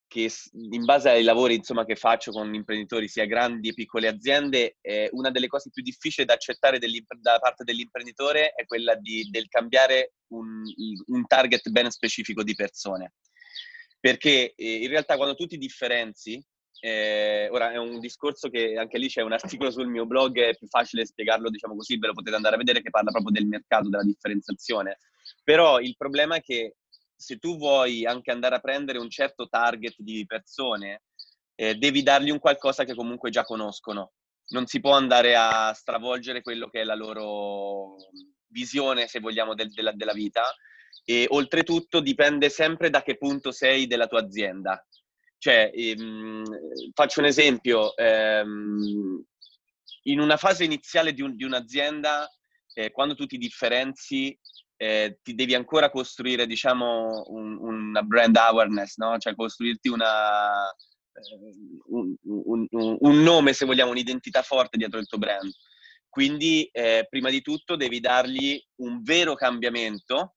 che in base ai lavori insomma, che faccio con imprenditori, sia grandi che piccole aziende, eh, una delle cose più difficili da accettare da parte dell'imprenditore è quella di, del cambiare un, un target ben specifico di persone perché eh, in realtà quando tu ti differenzi, eh, ora è un discorso che anche lì c'è un articolo sul mio blog, è più facile spiegarlo, diciamo così, ve lo potete andare a vedere, che parla proprio del mercato, della differenziazione. Però il problema è che se tu vuoi anche andare a prendere un certo target di persone, eh, devi dargli un qualcosa che comunque già conoscono. Non si può andare a stravolgere quello che è la loro visione, se vogliamo, del, della, della vita e oltretutto dipende sempre da che punto sei della tua azienda. Cioè, ehm, faccio un esempio, ehm, in una fase iniziale di, un, di un'azienda, eh, quando tu ti differenzi, eh, ti devi ancora costruire, diciamo, un, una brand awareness, no? Cioè costruirti una, eh, un, un, un, nome, se vogliamo, un'identità forte dietro il tuo brand. Quindi, eh, prima di tutto, devi dargli un vero cambiamento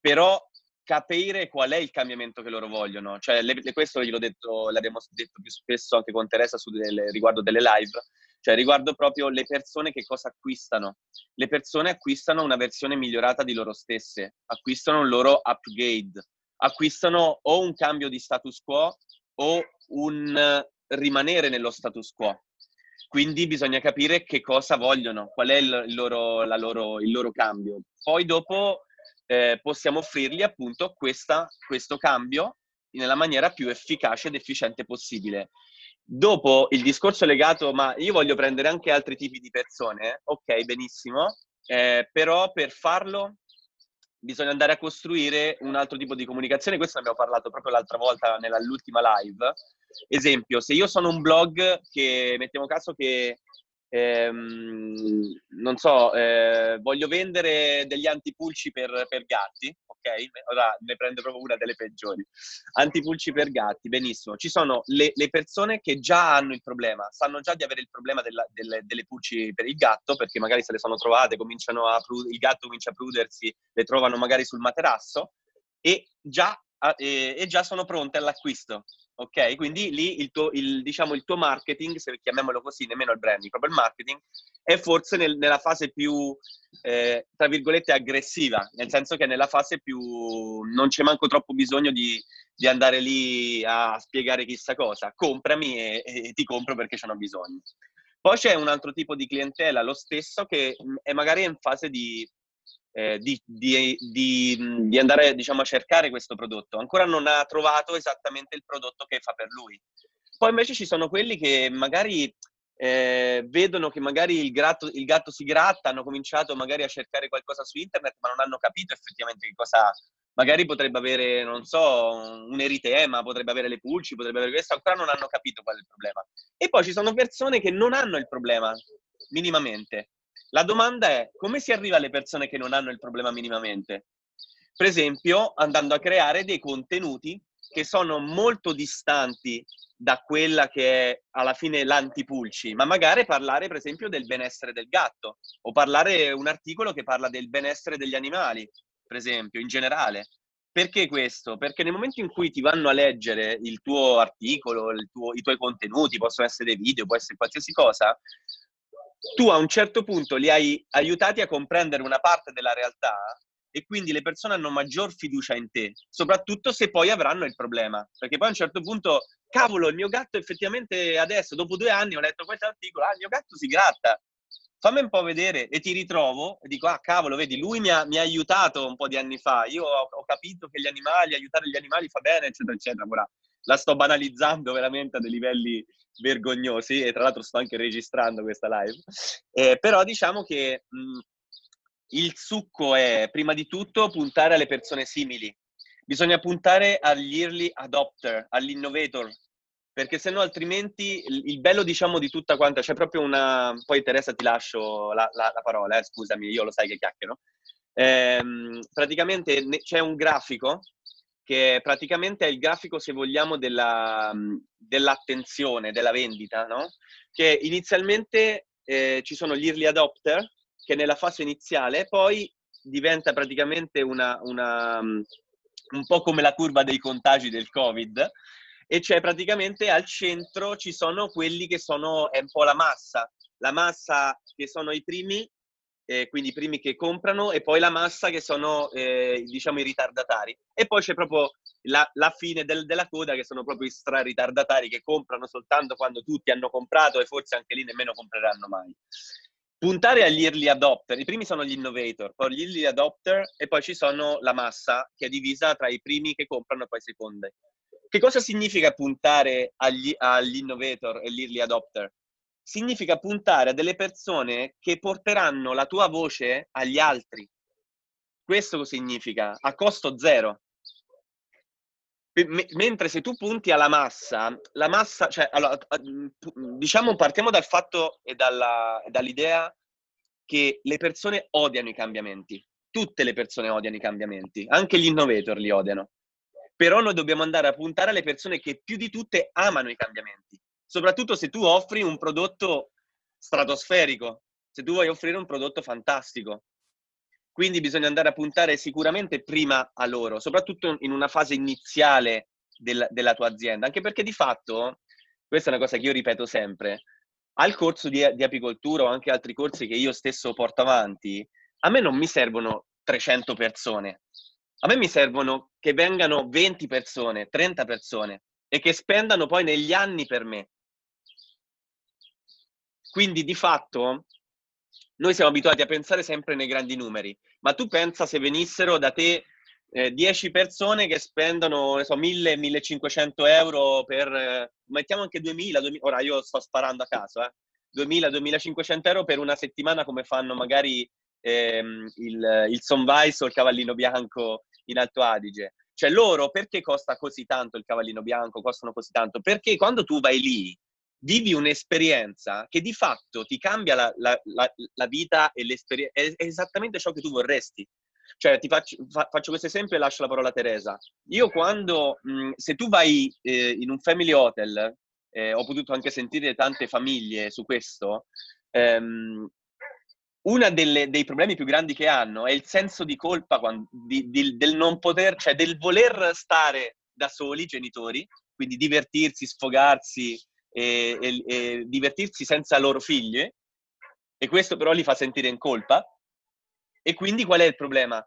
però capire qual è il cambiamento che loro vogliono. Cioè, le, questo gliel'ho detto, l'abbiamo detto più spesso anche con Teresa delle, riguardo delle live, cioè riguardo proprio le persone che cosa acquistano. Le persone acquistano una versione migliorata di loro stesse, acquistano un loro upgrade, acquistano o un cambio di status quo o un rimanere nello status quo. Quindi bisogna capire che cosa vogliono, qual è il loro, loro, il loro cambio. Poi dopo eh, possiamo offrirgli appunto questa, questo cambio nella maniera più efficace ed efficiente possibile. Dopo il discorso legato, ma io voglio prendere anche altri tipi di persone, ok, benissimo, eh, però per farlo bisogna andare a costruire un altro tipo di comunicazione, questo ne abbiamo parlato proprio l'altra volta nell'ultima live. Esempio, se io sono un blog che, mettiamo caso che ehm, non so, eh, voglio vendere degli antipulci per, per, gatti, ok? Ora ne prendo proprio una delle peggiori. Antipulci per gatti, benissimo. Ci sono le, le persone che già hanno il problema, sanno già di avere il problema della, delle, delle, pulci per il gatto, perché magari se le sono trovate, a il gatto comincia a prudersi, le trovano magari sul materasso e già, e, e già sono pronte all'acquisto ok? Quindi lì il tuo, il, diciamo, il tuo marketing, se chiamiamolo così, nemmeno il branding, proprio il marketing, è forse nel, nella fase più, eh, tra virgolette, aggressiva, nel senso che nella fase più... non c'è manco troppo bisogno di, di andare lì a spiegare chissà cosa, comprami e, e ti compro perché ce n'ho bisogno. Poi c'è un altro tipo di clientela, lo stesso, che è magari in fase di, eh, di, di, di, di, andare diciamo, a cercare questo prodotto. Ancora non ha trovato esattamente il prodotto che fa per lui. Poi invece ci sono quelli che magari eh, vedono che magari il, gratto, il, gatto si gratta, hanno cominciato magari a cercare qualcosa su internet, ma non hanno capito effettivamente che cosa. Magari potrebbe avere, non so, un eritema, potrebbe avere le pulci, potrebbe avere questo, ancora non hanno capito qual è il problema. E poi ci sono persone che non hanno il problema minimamente, la domanda è come si arriva alle persone che non hanno il problema minimamente? Per esempio, andando a creare dei contenuti che sono molto distanti da quella che è alla fine l'antipulci, ma magari parlare per esempio del benessere del gatto o parlare un articolo che parla del benessere degli animali, per esempio, in generale. Perché questo? Perché nel momento in cui ti vanno a leggere il tuo articolo, il tuo, i tuoi contenuti, possono essere video, può essere qualsiasi cosa, tu a un certo punto li hai aiutati a comprendere una parte della realtà e quindi le persone hanno maggior fiducia in te, soprattutto se poi avranno il problema. Perché poi a un certo punto, cavolo, il mio gatto effettivamente adesso, dopo due anni, ho letto questo articolo, ah, il mio gatto si gratta. Fammi un po' vedere e ti ritrovo e dico, ah cavolo, vedi, lui mi ha, mi ha aiutato un po' di anni fa, io ho, ho, capito che gli animali, aiutare gli animali fa bene, eccetera, eccetera. Ora la sto banalizzando veramente a dei livelli vergognosi e tra l'altro sto anche registrando questa live. Eh, però diciamo che mh, il succo è prima di tutto puntare alle persone simili. Bisogna puntare agli early adopter, all'innovator, perché se no altrimenti il bello diciamo di tutta quanta, c'è proprio una... Poi Teresa ti lascio la, la, la parola, eh, scusami, io lo sai che chiacchiero. Ehm, praticamente c'è un grafico che praticamente è il grafico, se vogliamo, della, dell'attenzione, della vendita, no? Che inizialmente eh, ci sono gli early adopter, che nella fase iniziale poi diventa praticamente una, una, un po' come la curva dei contagi del Covid, e cioè praticamente al centro ci sono quelli che sono, è un po' la massa, la massa che sono i primi, eh, quindi i primi che comprano, e poi la massa che sono, eh, diciamo, i ritardatari. E poi c'è proprio la, la fine del, della coda che sono proprio i stra ritardatari che comprano soltanto quando tutti hanno comprato e forse anche lì nemmeno compreranno mai puntare agli early adopter. I primi sono gli innovator, poi gli early adopter e poi ci sono la massa che è divisa tra i primi che comprano e poi i secondi. Che cosa significa puntare agli, agli innovator e gli early adopter? Significa puntare a delle persone che porteranno la tua voce agli altri. Questo significa a costo zero mentre se tu punti alla massa, la massa, cioè, allora, diciamo, partiamo dal fatto e dalla, dall'idea che le persone odiano i cambiamenti. Tutte le persone odiano i cambiamenti, anche gli innovator li odiano. Però noi dobbiamo andare a puntare alle persone che più di tutte amano i cambiamenti, soprattutto se tu offri un prodotto stratosferico, se tu vuoi offrire un prodotto fantastico. Quindi bisogna andare a puntare sicuramente prima a loro, soprattutto in una fase iniziale del, della tua azienda, anche perché di fatto, questa è una cosa che io ripeto sempre, al corso di, di apicoltura o anche altri corsi che io stesso porto avanti, a me non mi servono 300 persone, a me mi servono che vengano 20 persone, 30 persone e che spendano poi negli anni per me. Quindi di fatto noi siamo abituati a pensare sempre nei grandi numeri, ma tu pensa se venissero da te eh, 10 persone che spendono, so, 1000-1500 euro per, eh, mettiamo anche 2000, 2000, ora io sto sparando a caso, eh, 2000-2500 euro per una settimana come fanno magari ehm, il, il Sonvais o il Cavallino Bianco in Alto Adige. Cioè loro perché costa così tanto il Cavallino Bianco, costano così tanto? Perché quando tu vai lì vivi un'esperienza che di fatto ti cambia la, la, la, la vita e l'esperienza, è esattamente ciò che tu vorresti. Cioè, ti faccio, fa, faccio questo esempio e lascio la parola a Teresa. Io quando, mh, se tu vai eh, in un family hotel, eh, ho potuto anche sentire tante famiglie su questo, ehm, uno dei problemi più grandi che hanno è il senso di colpa quando, di, di, del non poter, cioè del voler stare da soli, genitori, quindi divertirsi, sfogarsi, e, e, e divertirsi senza loro figlie e questo però li fa sentire in colpa. E quindi qual è il problema?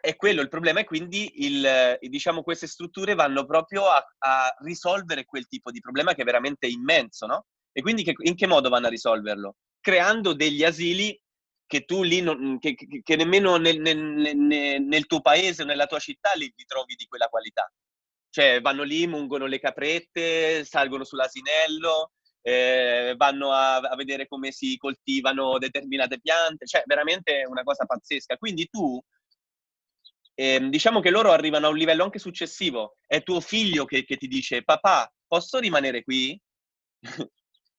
È quello, il problema è quindi il, diciamo, queste strutture vanno proprio a, a, risolvere quel tipo di problema che è veramente immenso, no? E quindi che, in che modo vanno a risolverlo? Creando degli asili che tu lì, non, che, che, nemmeno nel, nel, nel, nel, tuo paese o nella tua città li, li trovi di quella qualità. Cioè vanno lì, mungono le caprette, salgono sull'asinello, eh, vanno a, a, vedere come si coltivano determinate piante, cioè veramente una cosa pazzesca. Quindi tu, eh, diciamo che loro arrivano a un livello anche successivo, è tuo figlio che, che ti dice papà, posso rimanere qui?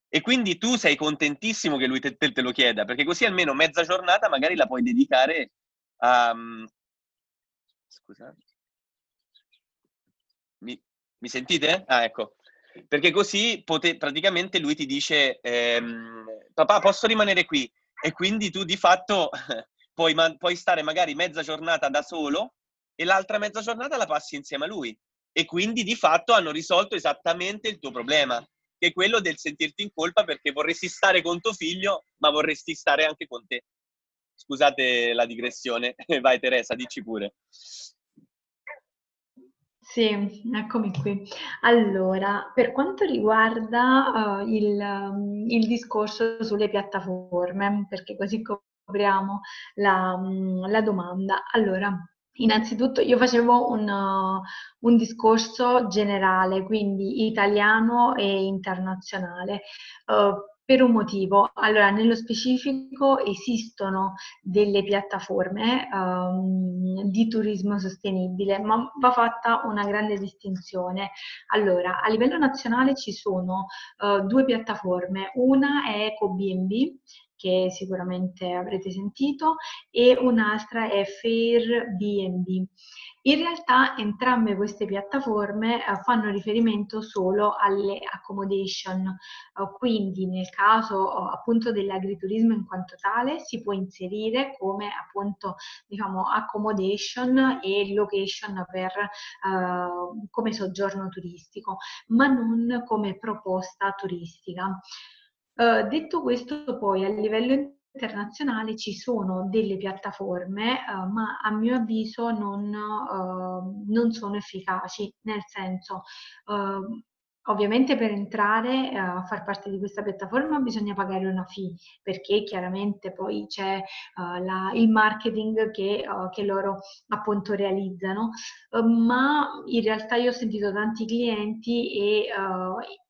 e quindi tu sei contentissimo che lui te, te, te, lo chieda, perché così almeno mezza giornata magari la puoi dedicare a... Scusate. Mi, mi sentite? Ah, ecco. Perché così pote, praticamente lui ti dice, ehm, papà, posso rimanere qui? E quindi tu di fatto puoi, man- puoi stare magari mezza giornata da solo e l'altra mezza giornata la passi insieme a lui. E quindi di fatto hanno risolto esattamente il tuo problema. che quello del sentirti in colpa perché vorresti stare con tuo figlio, ma vorresti stare anche con te. Scusate la digressione, vai Teresa, dici pure. Sì, eccomi qui. Allora, per quanto riguarda uh, il, um, il, discorso sulle piattaforme, perché così copriamo la, um, la domanda. Allora, innanzitutto io facevo un, uh, un, discorso generale, quindi italiano e internazionale. Uh, per un motivo. Allora, nello specifico esistono delle piattaforme um, di turismo sostenibile, ma va fatta una grande distinzione. Allora, a livello nazionale ci sono uh, due piattaforme, una è EcoBnB che sicuramente avrete sentito, e un'altra è Fairbnb. In realtà entrambe queste piattaforme eh, fanno riferimento solo alle accommodation, eh, quindi nel caso eh, appunto dell'agriturismo in quanto tale si può inserire come appunto diciamo accommodation e location per, eh, come soggiorno turistico, ma non come proposta turistica. Uh, detto questo, poi a livello internazionale ci sono delle piattaforme, uh, ma a mio avviso non, uh, non sono efficaci, nel senso, ovviamente per entrare a far parte di questa piattaforma bisogna pagare una fee, perché chiaramente poi c'è la, il marketing che, che, loro appunto realizzano, ma in realtà io ho sentito tanti clienti e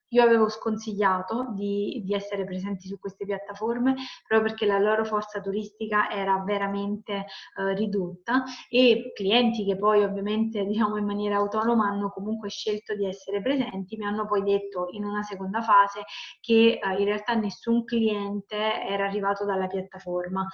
io avevo sconsigliato di, di, essere presenti su queste piattaforme proprio perché la loro forza turistica era veramente eh, ridotta e clienti che poi ovviamente diciamo in maniera autonoma hanno comunque scelto di essere presenti mi hanno poi detto in una seconda fase che eh, in realtà nessun cliente era arrivato dalla piattaforma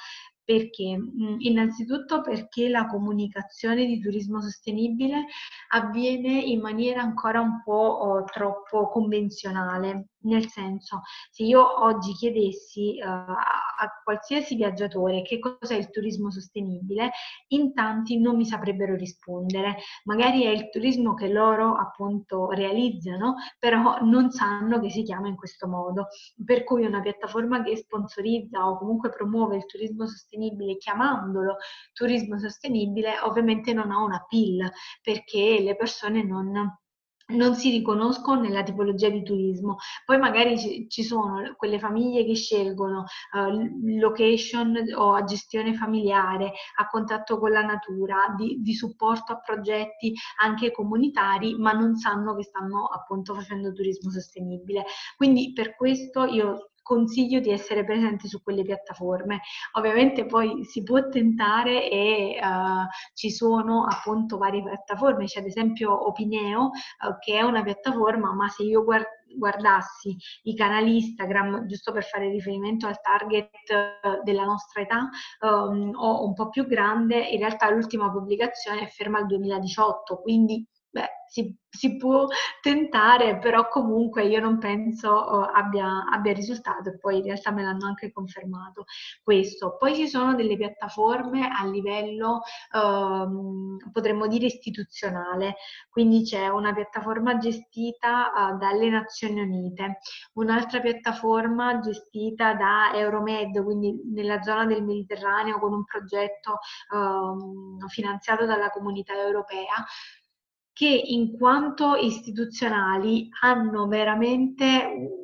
perché? Mm, innanzitutto perché la comunicazione di turismo sostenibile avviene in maniera ancora un po' oh, troppo convenzionale, nel senso, se io oggi chiedessi uh, a qualsiasi viaggiatore che cos'è il turismo sostenibile, in tanti non mi saprebbero rispondere. Magari è il turismo che loro appunto realizzano, però non sanno che si chiama in questo modo. Per cui una piattaforma che sponsorizza o comunque promuove il turismo sostenibile chiamandolo turismo sostenibile, ovviamente non ha una PIL perché le persone non non si riconoscono nella tipologia di turismo. Poi magari ci, sono quelle famiglie che scelgono uh, location o a gestione familiare, a contatto con la natura, di, di, supporto a progetti anche comunitari, ma non sanno che stanno appunto facendo turismo sostenibile. Quindi per questo io consiglio di essere presenti su quelle piattaforme. Ovviamente poi si può tentare e uh, ci sono appunto varie piattaforme, c'è ad esempio Opineo uh, che è una piattaforma, ma se io guardo guardassi i canali Instagram, giusto per fare riferimento al target uh, della nostra età um, o un po' più grande, in realtà l'ultima pubblicazione è ferma al 2018, quindi beh, si, si, può tentare, però comunque io non penso oh, abbia, abbia, risultato e poi in realtà me l'hanno anche confermato questo. Poi ci sono delle piattaforme a livello, ehm, potremmo dire, istituzionale, quindi c'è una piattaforma gestita uh, dalle Nazioni Unite, un'altra piattaforma gestita da Euromed, quindi nella zona del Mediterraneo con un progetto ehm, finanziato dalla comunità europea che in quanto istituzionali hanno veramente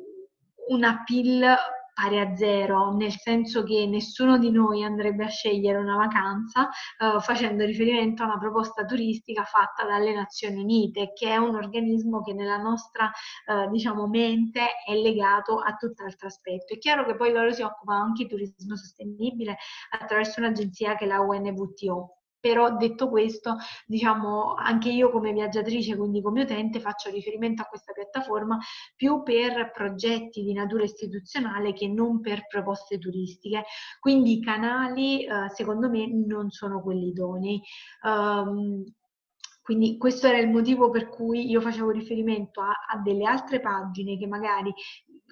una PIL pari a zero, nel senso che nessuno di noi andrebbe a scegliere una vacanza eh, facendo riferimento a una proposta turistica fatta dalle Nazioni Unite, che è un organismo che nella nostra eh, diciamo, mente è legato a tutt'altro aspetto. È chiaro che poi loro si occupano anche di turismo sostenibile attraverso un'agenzia che è la UNVTO però detto questo, diciamo, anche io come viaggiatrice, quindi come utente, faccio riferimento a questa piattaforma più per progetti di natura istituzionale che non per proposte turistiche. Quindi i canali, eh, secondo me, non sono quelli idonei. Um, quindi questo era il motivo per cui io facevo riferimento a, a, delle altre pagine che magari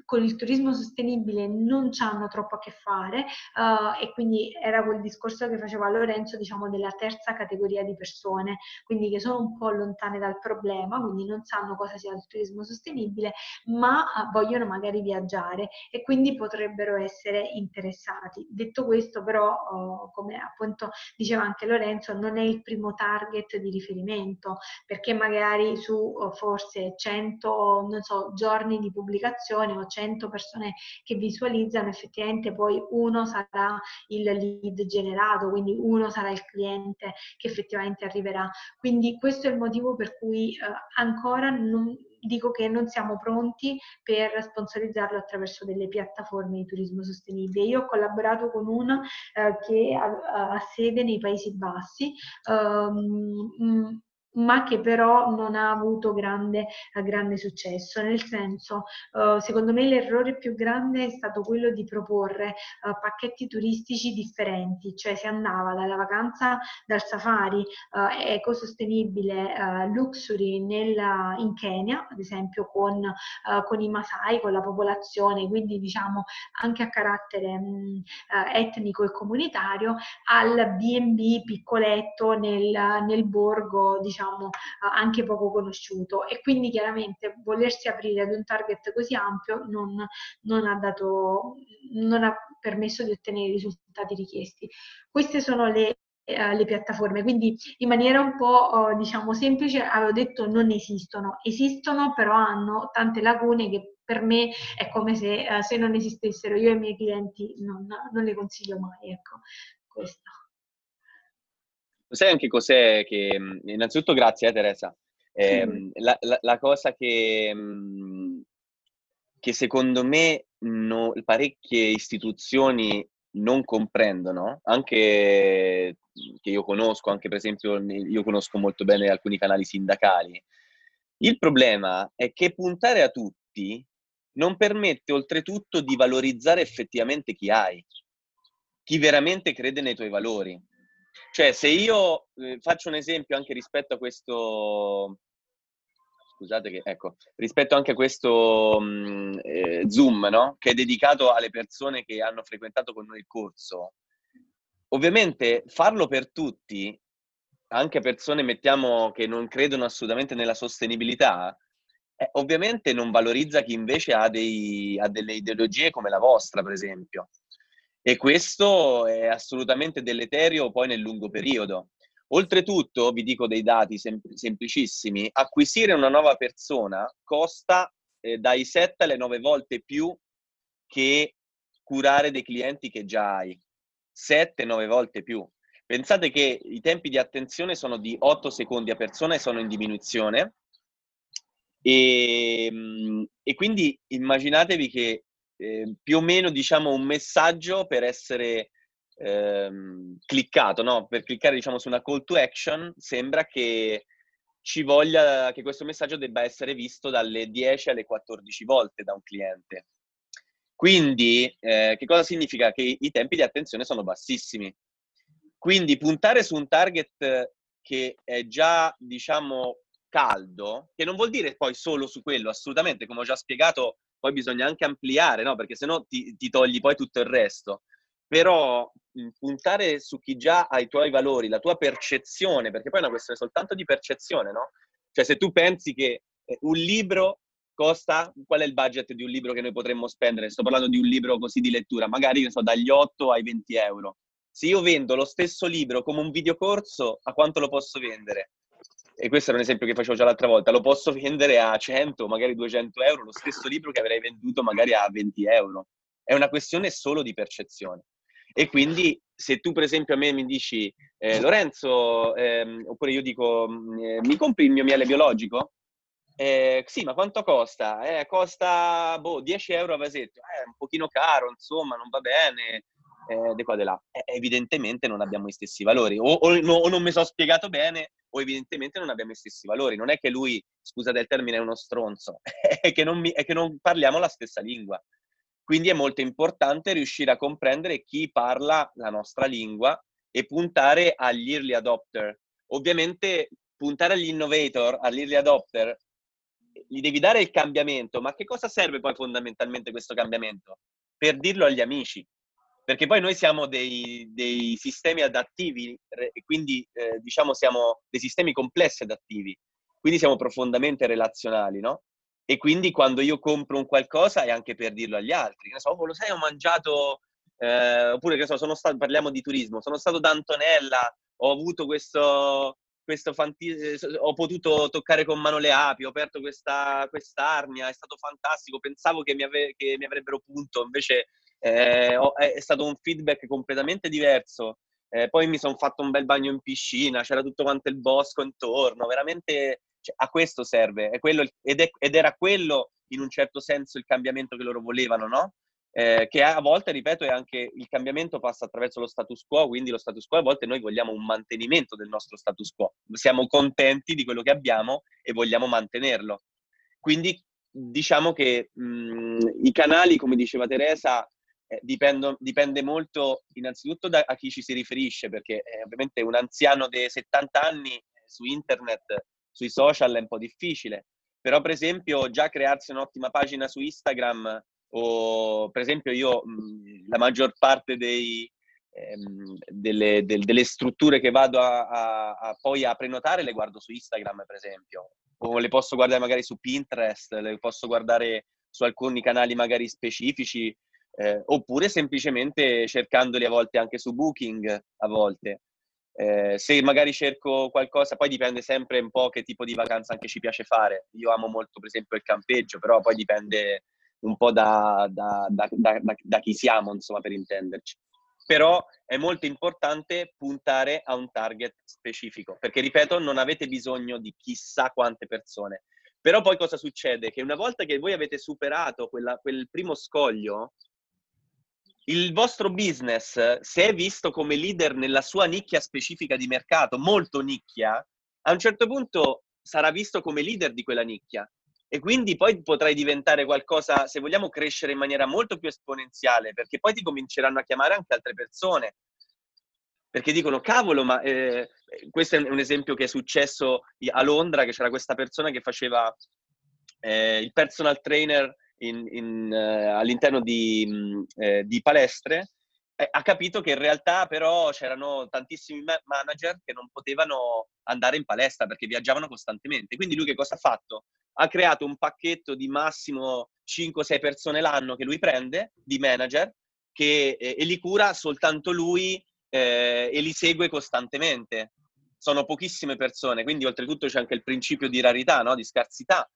con il turismo sostenibile non hanno troppo a che fare uh, e quindi era quel discorso che faceva Lorenzo, diciamo, della terza categoria di persone, quindi che sono un po' lontane dal problema, quindi non sanno cosa sia il turismo sostenibile, ma uh, vogliono magari viaggiare e quindi potrebbero essere interessati. Detto questo, però, uh, come appunto diceva anche Lorenzo, non è il primo target di riferimento, perché magari su forse 100, non so, giorni di pubblicazione o 100 persone che visualizzano, effettivamente poi uno sarà il lead generato, quindi uno sarà il cliente che effettivamente arriverà. Quindi questo è il motivo per cui eh, ancora non, dico che non siamo pronti per sponsorizzarlo attraverso delle piattaforme di turismo sostenibile. Io ho collaborato con una eh, che ha, ha, sede nei Paesi Bassi. Um, ma che però non ha avuto grande, eh, grande successo, nel senso, uh, secondo me l'errore più grande è stato quello di proporre uh, pacchetti turistici differenti, cioè si andava dalla vacanza dal safari ecosostenibile luxury in Kenya, ad esempio con, con, i Masai, con la popolazione, quindi diciamo anche a carattere mh, etnico e comunitario, al B&B piccoletto nel, nel borgo, diciamo, diciamo anche poco conosciuto e quindi chiaramente volersi aprire ad un target così ampio non, non ha dato, non ha permesso di ottenere i risultati richiesti. Queste sono le eh, le piattaforme. Quindi in maniera un po' diciamo semplice avevo detto non esistono, esistono però hanno tante lacune che per me è come se, eh, se non esistessero io e i miei clienti non, non le consiglio mai. Ecco, questo. Sai anche cos'è che... Mm, innanzitutto grazie eh, Teresa. Eh, mm. la, la, la, cosa che, mm, che secondo me no, parecchie istituzioni non comprendono, anche che io conosco, anche per esempio io conosco molto bene alcuni canali sindacali, il problema è che puntare a tutti non permette oltretutto di valorizzare effettivamente chi hai, chi veramente crede nei tuoi valori. Cioè, se io eh, faccio un esempio anche rispetto a questo, scusate che, ecco, rispetto anche a questo mh, mm, eh, Zoom, no? Che è dedicato alle persone che hanno frequentato con noi il corso. Ovviamente farlo per tutti, anche persone, mettiamo, che non credono assolutamente nella sostenibilità, eh, ovviamente non valorizza chi invece ha, dei, ha delle ideologie come la vostra, per esempio. E questo è assolutamente deleterio poi nel lungo periodo. Oltretutto, vi dico dei dati sem- semplicissimi, acquisire una nuova persona costa eh, dai 7 alle 9 volte più che curare dei clienti che già hai. 7-9 volte più. Pensate che i tempi di attenzione sono di 8 secondi a persona e sono in diminuzione. E, ehm, e quindi immaginatevi che eh, più o meno diciamo un messaggio per essere ehm, cliccato, no? per cliccare diciamo su una call to action sembra che ci voglia che questo messaggio debba essere visto dalle 10 alle 14 volte da un cliente. Quindi, eh, che cosa significa? Che i tempi di attenzione sono bassissimi. Quindi puntare su un target che è già, diciamo, caldo, che non vuol dire poi solo su quello, assolutamente, come ho già spiegato, poi bisogna anche ampliare, no? Perché sennò ti, ti togli poi tutto il resto. Però puntare su chi già ha i tuoi valori, la tua percezione, perché poi è una questione soltanto di percezione, no? Cioè se tu pensi che eh, un libro costa, qual è il budget di un libro che noi potremmo spendere? Sto parlando di un libro così di lettura, magari so, dagli 8 ai 20 euro. Se io vendo lo stesso libro come un videocorso, a quanto lo posso vendere? E questo era un esempio che facevo già l'altra volta, lo posso vendere a 100, magari 200 euro, lo stesso libro che avrei venduto magari a 20 euro. È una questione solo di percezione. E quindi se tu per esempio a me mi dici eh, Lorenzo, ehm, oppure io dico mm, eh, mi compri il mio miele biologico? Eh, sì, ma quanto costa? Eh, costa boh, 10 euro a vasetto, è un pochino caro, insomma, non va bene, eh, de qua de là. Eh, evidentemente non abbiamo gli stessi valori, o, o, o non mi sono spiegato bene, o evidentemente non abbiamo gli stessi valori. Non è che lui, scusate il termine, è uno stronzo, è che non, mi, è che non parliamo la stessa lingua. Quindi è molto importante riuscire a comprendere chi parla la nostra lingua e puntare agli early adopter. Ovviamente puntare agli innovator, agli early adopter, gli devi dare il cambiamento, ma che cosa serve poi fondamentalmente questo cambiamento? Per dirlo agli amici, perché poi noi siamo dei, dei sistemi adattivi quindi eh, diciamo siamo dei sistemi complessi adattivi, quindi siamo profondamente relazionali, no? E quindi quando io compro un qualcosa è anche per dirlo agli altri. Che so, oh, lo sai, ho mangiato, eh, oppure che so, sono stato, parliamo di turismo, sono stato da Antonella, ho avuto questo, questo fanti- ho potuto toccare con mano le api, ho aperto questa quest'arnia, è stato fantastico, pensavo che mi, ave- che mi avrebbero punto, invece eh, ho, è stato un feedback completamente diverso. Eh, poi mi sono fatto un bel bagno in piscina, c'era tutto quanto il bosco intorno, veramente cioè, a questo serve, è quello, ed, è, ed, era quello in un certo senso il cambiamento che loro volevano, no? Eh, che a volte, ripeto, è anche il cambiamento passa attraverso lo status quo, quindi lo status quo a volte noi vogliamo un mantenimento del nostro status quo, siamo contenti di quello che abbiamo e vogliamo mantenerlo. Quindi diciamo che mh, i canali, come diceva Teresa, eh, dipendo, dipende molto innanzitutto da chi ci si riferisce, perché eh, ovviamente un anziano dei 70 anni eh, su internet, sui social è un po' difficile, però per esempio già crearsi un'ottima pagina su Instagram o per esempio io mh, la maggior parte dei, ehm, delle, del, delle, strutture che vado a, a, a, poi a prenotare le guardo su Instagram per esempio. O le posso guardare magari su Pinterest, le posso guardare su alcuni canali magari specifici eh, oppure semplicemente cercandoli a volte anche su Booking, a volte. Eh, se magari cerco qualcosa, poi dipende sempre un po' che tipo di vacanza anche ci piace fare. Io amo molto, per esempio, il campeggio, però poi dipende un po' da, da, da, da chi siamo, insomma, per intenderci. Però è molto importante puntare a un target specifico, perché, ripeto, non avete bisogno di chissà quante persone. Però poi cosa succede? Che una volta che voi avete superato quella, quel primo scoglio, il vostro business, se è visto come leader nella sua nicchia specifica di mercato, molto nicchia, a un certo punto sarà visto come leader di quella nicchia. E quindi poi potrai diventare qualcosa, se vogliamo, crescere in maniera molto più esponenziale, perché poi ti cominceranno a chiamare anche altre persone. Perché dicono, cavolo, ma eh, questo è un esempio che è successo a Londra, che c'era questa persona che faceva eh, il personal trainer in, in, uh, all'interno di, eh, di palestre, eh, ha capito che in realtà però c'erano tantissimi ma- manager che non potevano andare in palestra perché viaggiavano costantemente. Quindi lui che cosa ha fatto? Ha creato un pacchetto di massimo 5-6 persone l'anno che lui prende, di manager, che, eh, e li cura soltanto lui eh, e li segue costantemente. Sono pochissime persone, quindi oltretutto c'è anche il principio di rarità, no? di scarsità.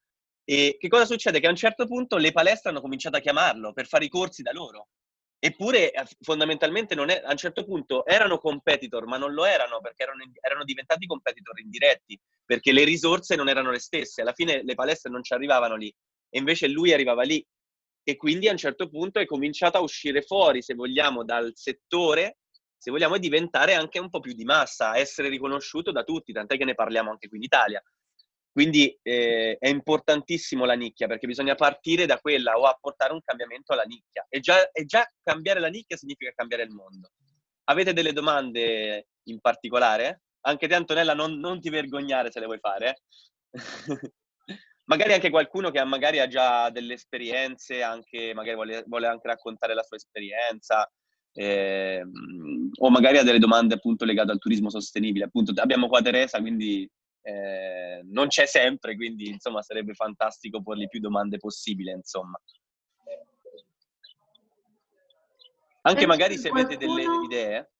E che cosa succede? Che a un certo punto le palestre hanno cominciato a chiamarlo per fare i corsi da loro. Eppure eh, fondamentalmente è, a un certo punto erano competitor, ma non lo erano perché erano, erano, diventati competitor indiretti, perché le risorse non erano le stesse. Alla fine le palestre non ci arrivavano lì e invece lui arrivava lì. E quindi a un certo punto è cominciato a uscire fuori, se vogliamo, dal settore, se vogliamo, diventare anche un po' più di massa, essere riconosciuto da tutti, tant'è che ne parliamo anche qui in Italia. Quindi eh, è importantissimo la nicchia perché bisogna partire da quella o apportare un cambiamento alla nicchia. E già, e già cambiare la nicchia significa cambiare il mondo. Avete delle domande in particolare? Anche te Antonella, non, non ti vergognare se le vuoi fare. magari anche qualcuno che magari ha già delle esperienze, anche, magari vuole, vuole anche raccontare la sua esperienza. Eh, o magari ha delle domande appunto legate al turismo sostenibile. Appunto, abbiamo qua Teresa, quindi eh, non c'è sempre, quindi insomma sarebbe fantastico porgli più domande possibile, insomma. Anche magari se avete delle idee.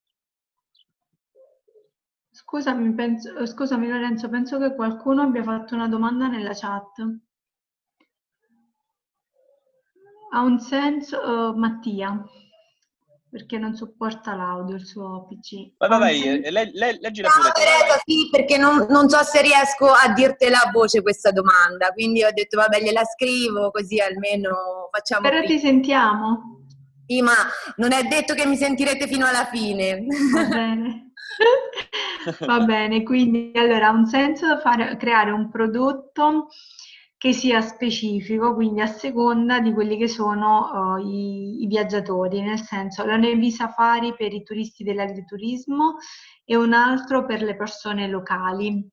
Scusami, penso, scusami Lorenzo, penso che qualcuno abbia fatto una domanda nella chat. Ha un senso, uh, Mattia perché non sopporta l'audio il suo PC. Vai, vai, vai, lei, lei, leggila pure. No, Teresa, sì, perché non, non, so se riesco a dirtela a voce questa domanda, quindi ho detto vabbè gliela scrivo così almeno facciamo... Però ti sentiamo. Sì, ma non è detto che mi sentirete fino alla fine. Va bene. Va bene, quindi allora ha un senso fare, creare un prodotto che sia specifico, quindi a seconda di quelli che sono uh, i, i, viaggiatori, nel senso la Nevi Safari per i turisti dell'agriturismo e un altro per le persone locali.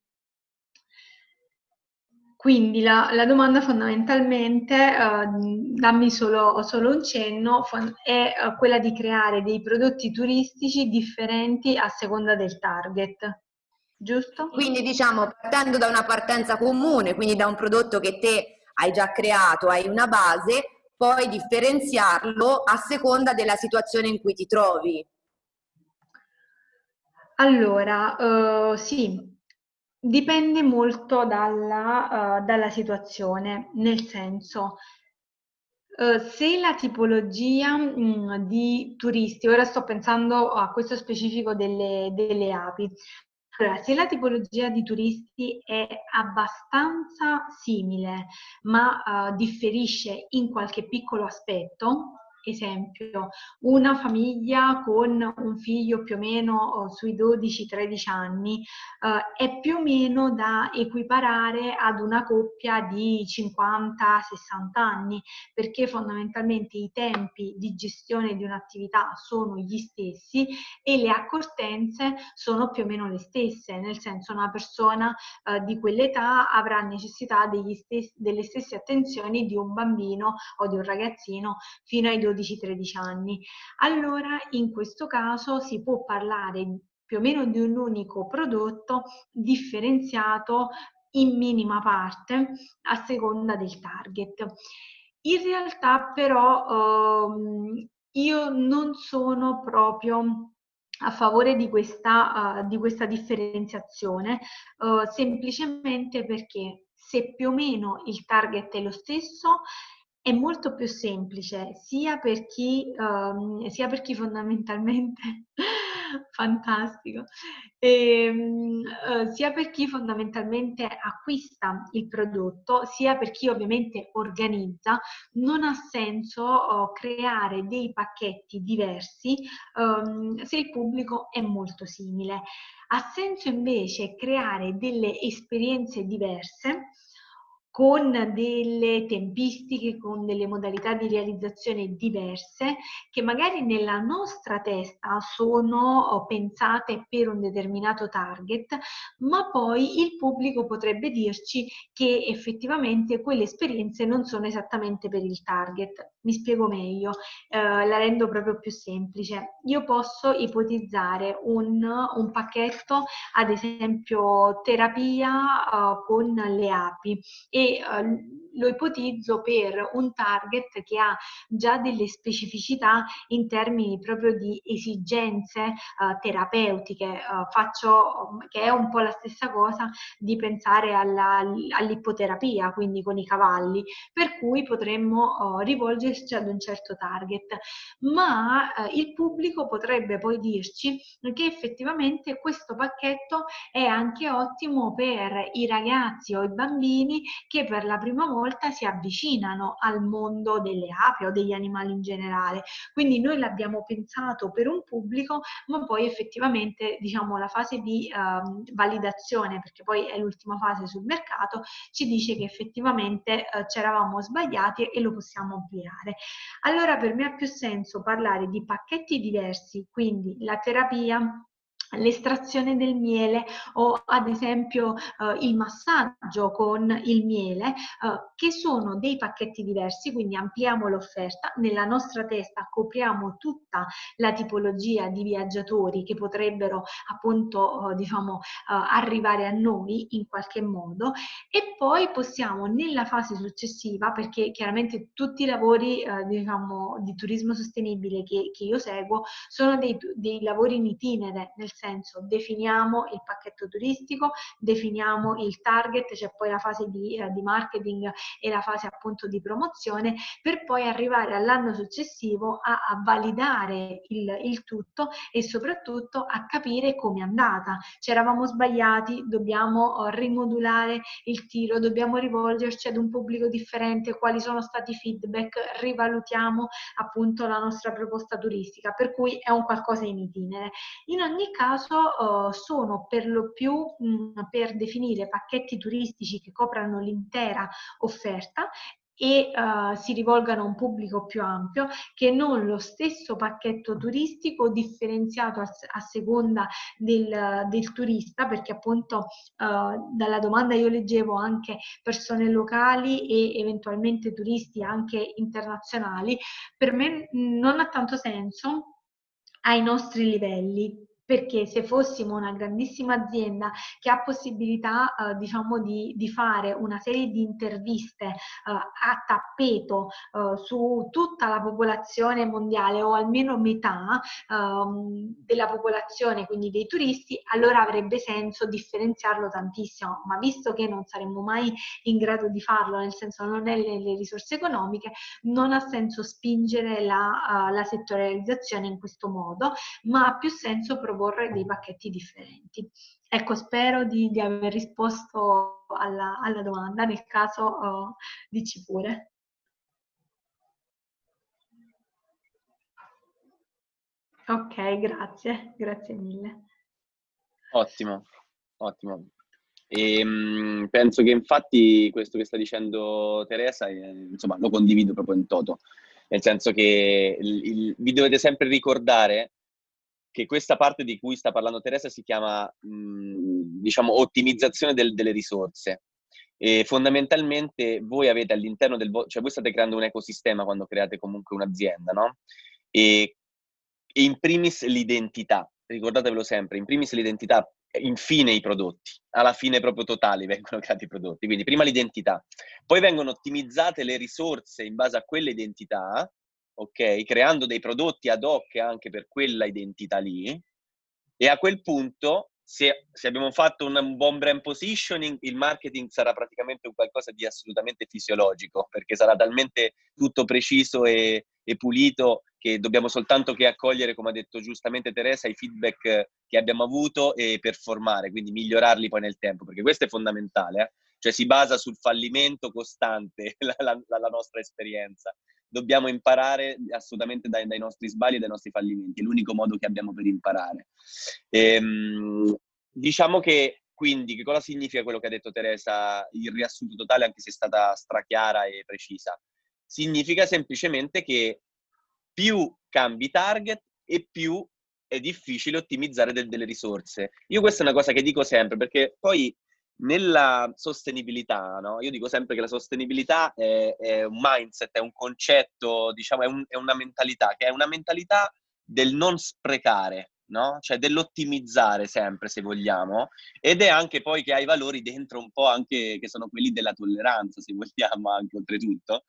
quindi la, la, domanda fondamentalmente, uh, dammi solo, solo, un cenno, è uh, quella di creare dei prodotti turistici differenti a seconda del target, giusto? Quindi diciamo partendo da una partenza comune, quindi da un prodotto che te hai già creato, hai una base, poi differenziarlo a seconda della situazione in cui ti trovi. Allora, uh, sì, Dipende molto dalla, uh, dalla situazione, nel senso, uh, se la tipologia mh, mm, di turisti, ora sto pensando a questo specifico delle, delle api, allora, se la tipologia di turisti è abbastanza simile, ma uh, differisce in qualche piccolo aspetto, esempio, una famiglia con un figlio più o meno oh, sui 12-13 anni eh, è più o meno da equiparare ad una coppia di 50-60 anni, perché fondamentalmente i tempi di gestione di un'attività sono gli stessi e le accortenze sono più o meno le stesse, nel senso una persona eh, di quell'età avrà necessità stessi, delle stesse attenzioni di un bambino o di un ragazzino fino ai 12 12-13 anni. Allora in questo caso si può parlare più o meno di un unico prodotto differenziato in minima parte a seconda del target. In realtà però ehm, io non sono proprio a favore di questa, uh, di questa differenziazione, uh, semplicemente perché se più o meno il target è lo stesso, è molto più semplice sia per chi, um, sia per chi fondamentalmente fantastico, e, um, uh, sia per chi fondamentalmente acquista il prodotto, sia per chi ovviamente organizza, non ha senso uh, creare dei pacchetti diversi um, se il pubblico è molto simile. Ha senso invece creare delle esperienze diverse con delle tempistiche, con delle modalità di realizzazione diverse che magari nella nostra testa sono pensate per un determinato target, ma poi il pubblico potrebbe dirci che effettivamente quelle esperienze non sono esattamente per il target. Mi spiego meglio, eh, la rendo proprio più semplice. Io posso ipotizzare un, un pacchetto, ad esempio terapia uh, con le api e uh, lo ipotizzo per un target che ha già delle specificità in termini proprio di esigenze uh, terapeutiche. Uh, faccio che è un po' la stessa cosa di pensare alla, all'ippoterapia, quindi con i cavalli, per cui potremmo uh, rivolgerci ad un certo target. Ma il pubblico potrebbe poi dirci che effettivamente questo pacchetto è anche ottimo per i ragazzi o i bambini che per la prima volta volta si avvicinano al mondo delle api o degli animali in generale. Quindi noi l'abbiamo pensato per un pubblico, ma poi effettivamente diciamo la fase di uh, validazione, perché poi è l'ultima fase sul mercato, ci dice che effettivamente uh, ci sbagliati e lo possiamo ampliare. Allora per me ha più senso parlare di pacchetti diversi, quindi la terapia l'estrazione del miele o ad esempio eh, il massaggio con il miele, eh, che sono dei pacchetti diversi, quindi ampliamo l'offerta, nella nostra testa copriamo tutta la tipologia di viaggiatori che potrebbero appunto eh, diciamo arrivare a noi in qualche modo. E poi possiamo nella fase successiva, perché chiaramente tutti i lavori diciamo di turismo sostenibile che, che io seguo sono dei, dei lavori in itinere, nel senso definiamo il pacchetto turistico, definiamo il target, c'è cioè poi la fase di, eh, di, marketing e la fase appunto di promozione, per poi arrivare all'anno successivo a, a validare il, il, tutto e soprattutto a capire come è andata. Ci eravamo sbagliati, dobbiamo oh, rimodulare il tiro, dobbiamo rivolgerci ad un pubblico differente, quali sono stati i feedback, rivalutiamo appunto la nostra proposta turistica, per cui è un qualcosa in itinere. In ogni caso caso uh, sono per lo più per definire pacchetti turistici che coprano l'intera offerta e uh, si rivolgano a un pubblico più ampio che non lo stesso pacchetto turistico differenziato a, a seconda del, del, turista, perché appunto uh, dalla domanda io leggevo anche persone locali e eventualmente turisti anche internazionali, per me non ha tanto senso ai nostri livelli perché se fossimo una grandissima azienda che ha possibilità eh, diciamo di, di, fare una serie di interviste eh, a tappeto eh, su tutta la popolazione mondiale o almeno metà ehm, della popolazione, quindi dei turisti, allora avrebbe senso differenziarlo tantissimo, ma visto che non saremmo mai in grado di farlo, nel senso non è le, le risorse economiche, non ha senso spingere la, uh, la settorializzazione in questo modo, ma ha più senso proporre proporre dei pacchetti differenti. Ecco, spero di, di aver risposto alla, alla, domanda, nel caso uh, dici pure. Ok, grazie, grazie mille. Ottimo, ottimo. E, mh, penso che infatti questo che sta dicendo Teresa, eh, insomma, lo condivido proprio in toto, nel senso che il, il, vi dovete sempre ricordare che questa parte di cui sta parlando Teresa si chiama, mh, diciamo, ottimizzazione del, delle risorse. E fondamentalmente voi avete all'interno del vostro, cioè voi state creando un ecosistema quando create comunque un'azienda, no? E, e in primis l'identità, ricordatevelo sempre, in primis l'identità, infine i prodotti, alla fine proprio totali vengono creati i prodotti, quindi prima l'identità, poi vengono ottimizzate le risorse in base a quell'identità ok? Creando dei prodotti ad hoc anche per quella identità lì. E a quel punto, se, se abbiamo fatto un, buon brand positioning, il marketing sarà praticamente un qualcosa di assolutamente fisiologico, perché sarà talmente tutto preciso e, e pulito che dobbiamo soltanto che accogliere, come ha detto giustamente Teresa, i feedback che abbiamo avuto e performare, quindi migliorarli poi nel tempo, perché questo è fondamentale. Eh? Cioè si basa sul fallimento costante la, la, la nostra esperienza dobbiamo imparare assolutamente dai, dai, nostri sbagli e dai nostri fallimenti, è l'unico modo che abbiamo per imparare. Ehm, diciamo che quindi che cosa significa quello che ha detto Teresa, il riassunto totale, anche se è stata strachiara e precisa? Significa semplicemente che più cambi target e più è difficile ottimizzare del, delle risorse. Io questa è una cosa che dico sempre perché poi nella sostenibilità, no? io dico sempre che la sostenibilità è, è, un mindset, è un concetto, diciamo, è, un, è, una mentalità, che è una mentalità del non sprecare, no? cioè dell'ottimizzare sempre, se vogliamo, ed è anche poi che ha i valori dentro un po' anche, che sono quelli della tolleranza, se vogliamo, anche oltretutto.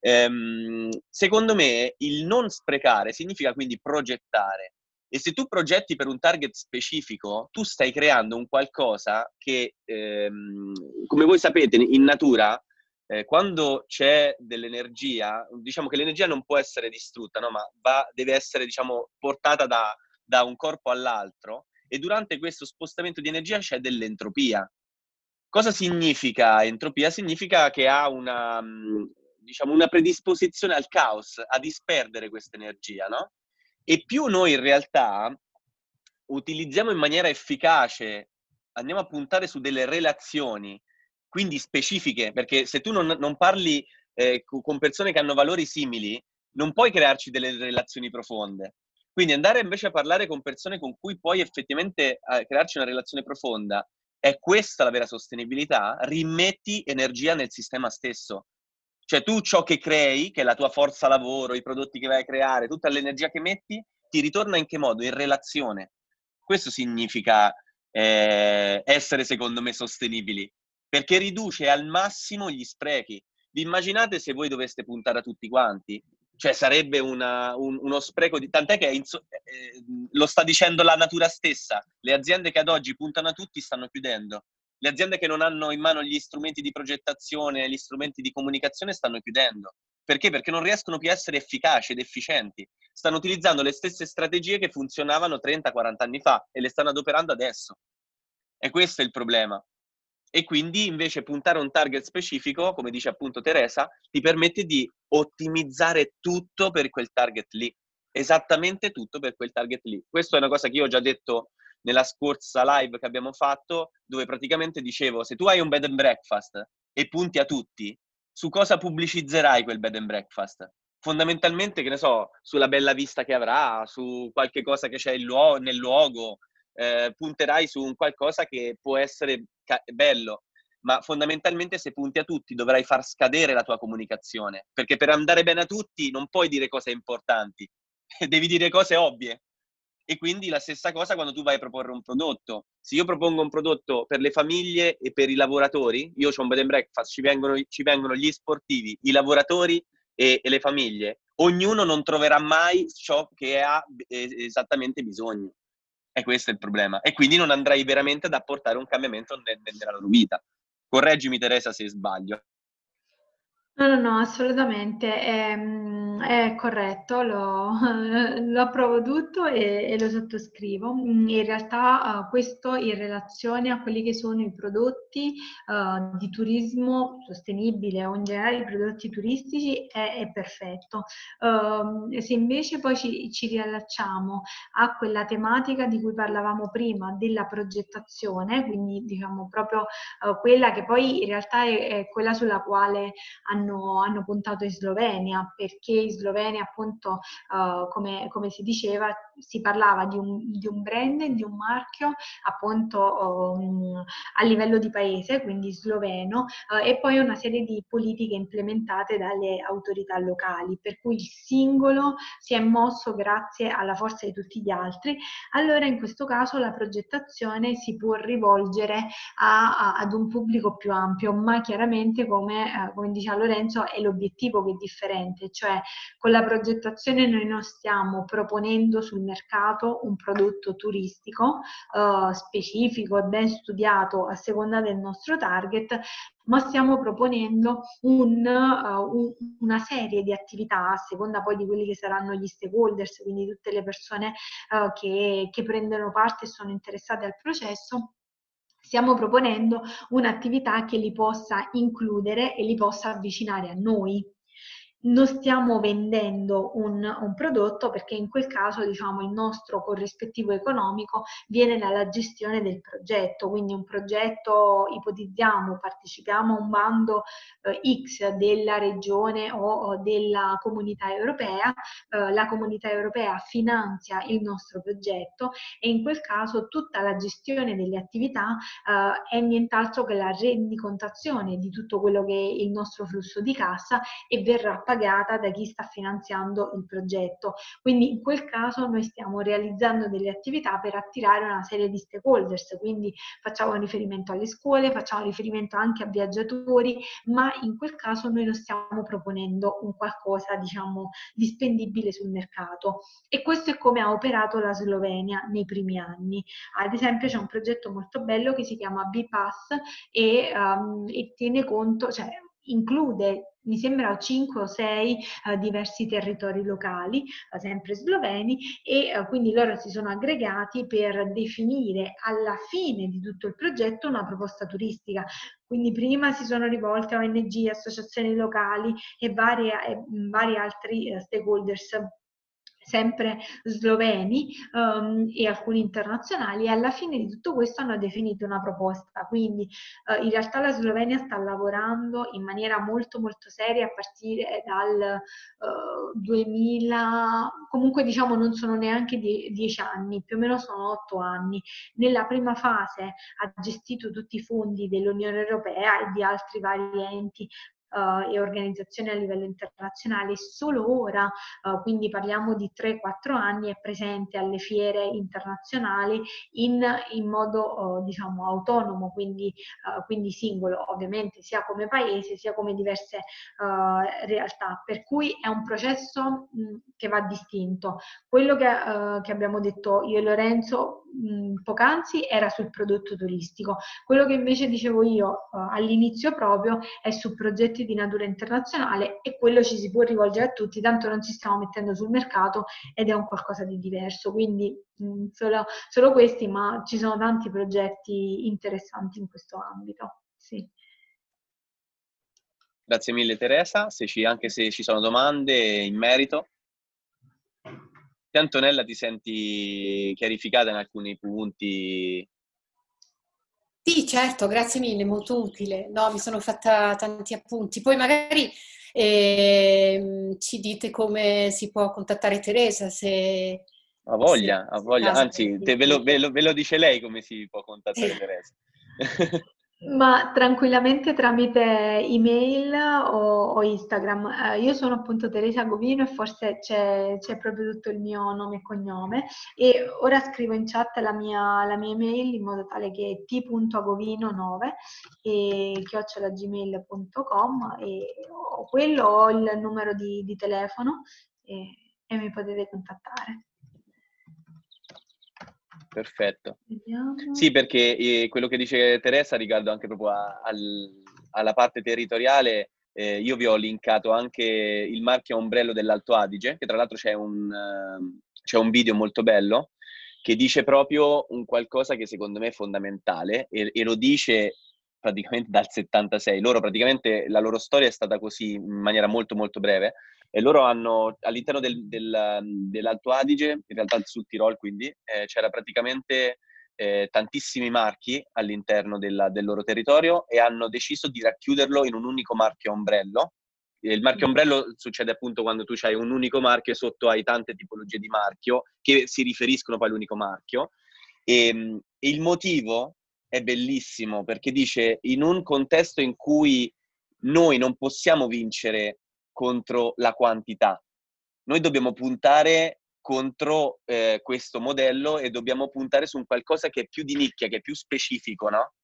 Ehm, secondo me il non sprecare significa quindi progettare, e se tu progetti per un target specifico, tu stai creando un qualcosa che, ehm, come voi sapete, in natura, eh, quando c'è dell'energia, diciamo che l'energia non può essere distrutta, no? ma va, deve essere diciamo, portata da, da un corpo all'altro e durante questo spostamento di energia c'è dell'entropia. Cosa significa entropia? Significa che ha una, diciamo, una predisposizione al caos, a disperdere questa energia, no? E più noi in realtà utilizziamo in maniera efficace, andiamo a puntare su delle relazioni, quindi specifiche, perché se tu non, non parli eh, con persone che hanno valori simili, non puoi crearci delle relazioni profonde. Quindi andare invece a parlare con persone con cui puoi effettivamente eh, crearci una relazione profonda, è questa la vera sostenibilità, rimetti energia nel sistema stesso. Cioè tu ciò che crei, che è la tua forza lavoro, i prodotti che vai a creare, tutta l'energia che metti, ti ritorna in che modo? In relazione. Questo significa eh, essere, secondo me, sostenibili, perché riduce al massimo gli sprechi. Vi immaginate se voi doveste puntare a tutti quanti? Cioè sarebbe una, un, uno spreco di... Tant'è che inso... eh, lo sta dicendo la natura stessa. Le aziende che ad oggi puntano a tutti stanno chiudendo le aziende che non hanno in mano gli strumenti di progettazione, gli strumenti di comunicazione stanno chiudendo. Perché? Perché non riescono più a essere efficaci ed efficienti. Stanno utilizzando le stesse strategie che funzionavano 30-40 anni fa e le stanno adoperando adesso. E questo è il problema. E quindi invece puntare a un target specifico, come dice appunto Teresa, ti permette di ottimizzare tutto per quel target lì. Esattamente tutto per quel target lì. Questa è una cosa che io ho già detto nella scorsa live che abbiamo fatto, dove praticamente dicevo, se tu hai un bed and breakfast e punti a tutti, su cosa pubblicizzerai quel bed and breakfast? Fondamentalmente, che ne so, sulla bella vista che avrà, su qualche cosa che c'è luo- nel luogo, eh, punterai su un qualcosa che può essere ca- bello, ma fondamentalmente se punti a tutti dovrai far scadere la tua comunicazione, perché per andare bene a tutti non puoi dire cose importanti, devi dire cose ovvie. E quindi la stessa cosa quando tu vai a proporre un prodotto. Se io propongo un prodotto per le famiglie e per i lavoratori, io ho un bed and breakfast, ci vengono, ci vengono gli sportivi, i lavoratori e, e, le famiglie, ognuno non troverà mai ciò che ha esattamente bisogno. E questo è il problema. E quindi non andrai veramente ad apportare un cambiamento nella loro vita. Correggimi Teresa se sbaglio. No, no, no, assolutamente, mm, è corretto, lo approvo tutto e, e lo sottoscrivo. Mm, in realtà uh, questo in relazione a quelli che sono i prodotti uh, di turismo sostenibile o in generale i prodotti turistici è, è perfetto. Uh, se invece poi ci, ci riallacciamo a quella tematica di cui parlavamo prima, della progettazione, quindi diciamo proprio quella che poi in realtà è, è quella sulla quale hanno, hanno puntato in Slovenia, perché in Slovenia appunto, uh, come, come, si diceva, si parlava di un, di un brand, di un marchio appunto um, a livello di paese, quindi sloveno, uh, e poi una serie di politiche implementate dalle autorità locali, per cui il singolo si è mosso grazie alla forza di tutti gli altri. Allora in questo caso la progettazione si può rivolgere a, a, ad un pubblico più ampio, ma chiaramente come, uh, come diceva Lorenzo è l'obiettivo che è differente, cioè con la progettazione noi non stiamo proponendo sul mercato un prodotto turistico uh, specifico e ben studiato a seconda del nostro target, ma stiamo proponendo un, uh, un, una serie di attività a seconda poi di quelli che saranno gli stakeholders, quindi tutte le persone uh, che, che prendono parte e sono interessate al processo. Stiamo proponendo un'attività che li possa includere e li possa avvicinare a noi non stiamo vendendo un, un, prodotto perché in quel caso diciamo, il nostro corrispettivo economico viene dalla gestione del progetto, quindi un progetto ipotizziamo, partecipiamo a un bando eh, X della regione o, o della comunità europea, eh, la comunità europea finanzia il nostro progetto e in quel caso tutta la gestione delle attività eh, è nient'altro che la rendicontazione di tutto quello che è il nostro flusso di cassa e verrà pagata da chi sta finanziando il progetto. Quindi in quel caso noi stiamo realizzando delle attività per attirare una serie di stakeholders, quindi facciamo riferimento alle scuole, facciamo riferimento anche a viaggiatori, ma in quel caso noi non stiamo proponendo un qualcosa, diciamo, di spendibile sul mercato. E questo è come ha operato la Slovenia nei primi anni. Ad esempio c'è un progetto molto bello che si chiama B-Pass e, um, e tiene conto, cioè include, mi sembra, 5 o 6 uh, diversi territori locali, uh, sempre sloveni, e uh, quindi loro si sono aggregati per definire alla fine di tutto il progetto una proposta turistica. Quindi prima si sono rivolte a ONG, associazioni locali e vari altri stakeholders sempre sloveni um, e alcuni internazionali e alla fine di tutto questo hanno definito una proposta. Quindi uh, in realtà la Slovenia sta lavorando in maniera molto molto seria a partire dal uh, 2000, comunque diciamo non sono neanche die- dieci anni, più o meno sono otto anni. Nella prima fase ha gestito tutti i fondi dell'Unione Europea e di altri vari enti e organizzazioni a livello internazionale, solo ora, uh, quindi parliamo di 3-4 anni, è presente alle fiere internazionali in, in modo uh, diciamo autonomo, quindi, quindi, singolo, ovviamente sia come paese sia come diverse realtà, per cui è un processo mh, che va distinto. Quello che, che abbiamo detto io e Lorenzo mh, poc'anzi era sul prodotto turistico, quello che invece dicevo io all'inizio proprio è su progetti prodotti di natura internazionale e quello ci si può rivolgere a tutti, tanto non ci stiamo mettendo sul mercato ed è un qualcosa di diverso. Quindi mh, solo, solo, questi, ma ci sono tanti progetti interessanti in questo ambito. Sì. Grazie mille Teresa, se ci, anche se ci sono domande in merito. Antonella ti senti chiarificata in alcuni punti Sì, certo, grazie mille, molto utile. No, mi sono fatta tanti appunti. Poi magari eh, ci dite come si può contattare Teresa se... Ha voglia, ha voglia. Anzi, te, ve, lo, ve, lo, ve, lo, dice lei come si può contattare Teresa. Ma tranquillamente tramite email o, o Instagram. Eh, io sono appunto Teresa Govino e forse c'è, c'è, proprio tutto il mio nome e cognome. E ora scrivo in chat la mia, la mia email in modo tale che è t.agovino9 e chiocciolagmail.com e o quello o il numero di, di telefono e, e mi potete contattare. Perfetto. Vediamo. Sì, perché eh, quello che dice Teresa riguardo anche proprio a, al, alla parte territoriale, eh, io vi ho linkato anche il marchio ombrello dell'Alto Adige, che tra l'altro c'è un, uh, c'è un video molto bello che dice proprio un qualcosa che secondo me è fondamentale e, e lo dice praticamente dal 76. Loro praticamente la loro storia è stata così in maniera molto molto breve e loro hanno all'interno del, del, dell'Alto Adige, in realtà sul Tirol quindi, eh, c'era praticamente eh, tantissimi marchi all'interno della, del loro territorio e hanno deciso di racchiuderlo in un unico marchio ombrello. Il marchio mm. ombrello succede appunto quando tu hai un unico marchio e sotto hai tante tipologie di marchio che si riferiscono poi all'unico marchio. E, ehm, e il motivo è bellissimo perché dice in un contesto in cui noi non possiamo vincere contro la quantità. Noi dobbiamo puntare contro eh, questo modello e dobbiamo puntare su un qualcosa che è più di nicchia, che è più specifico, no?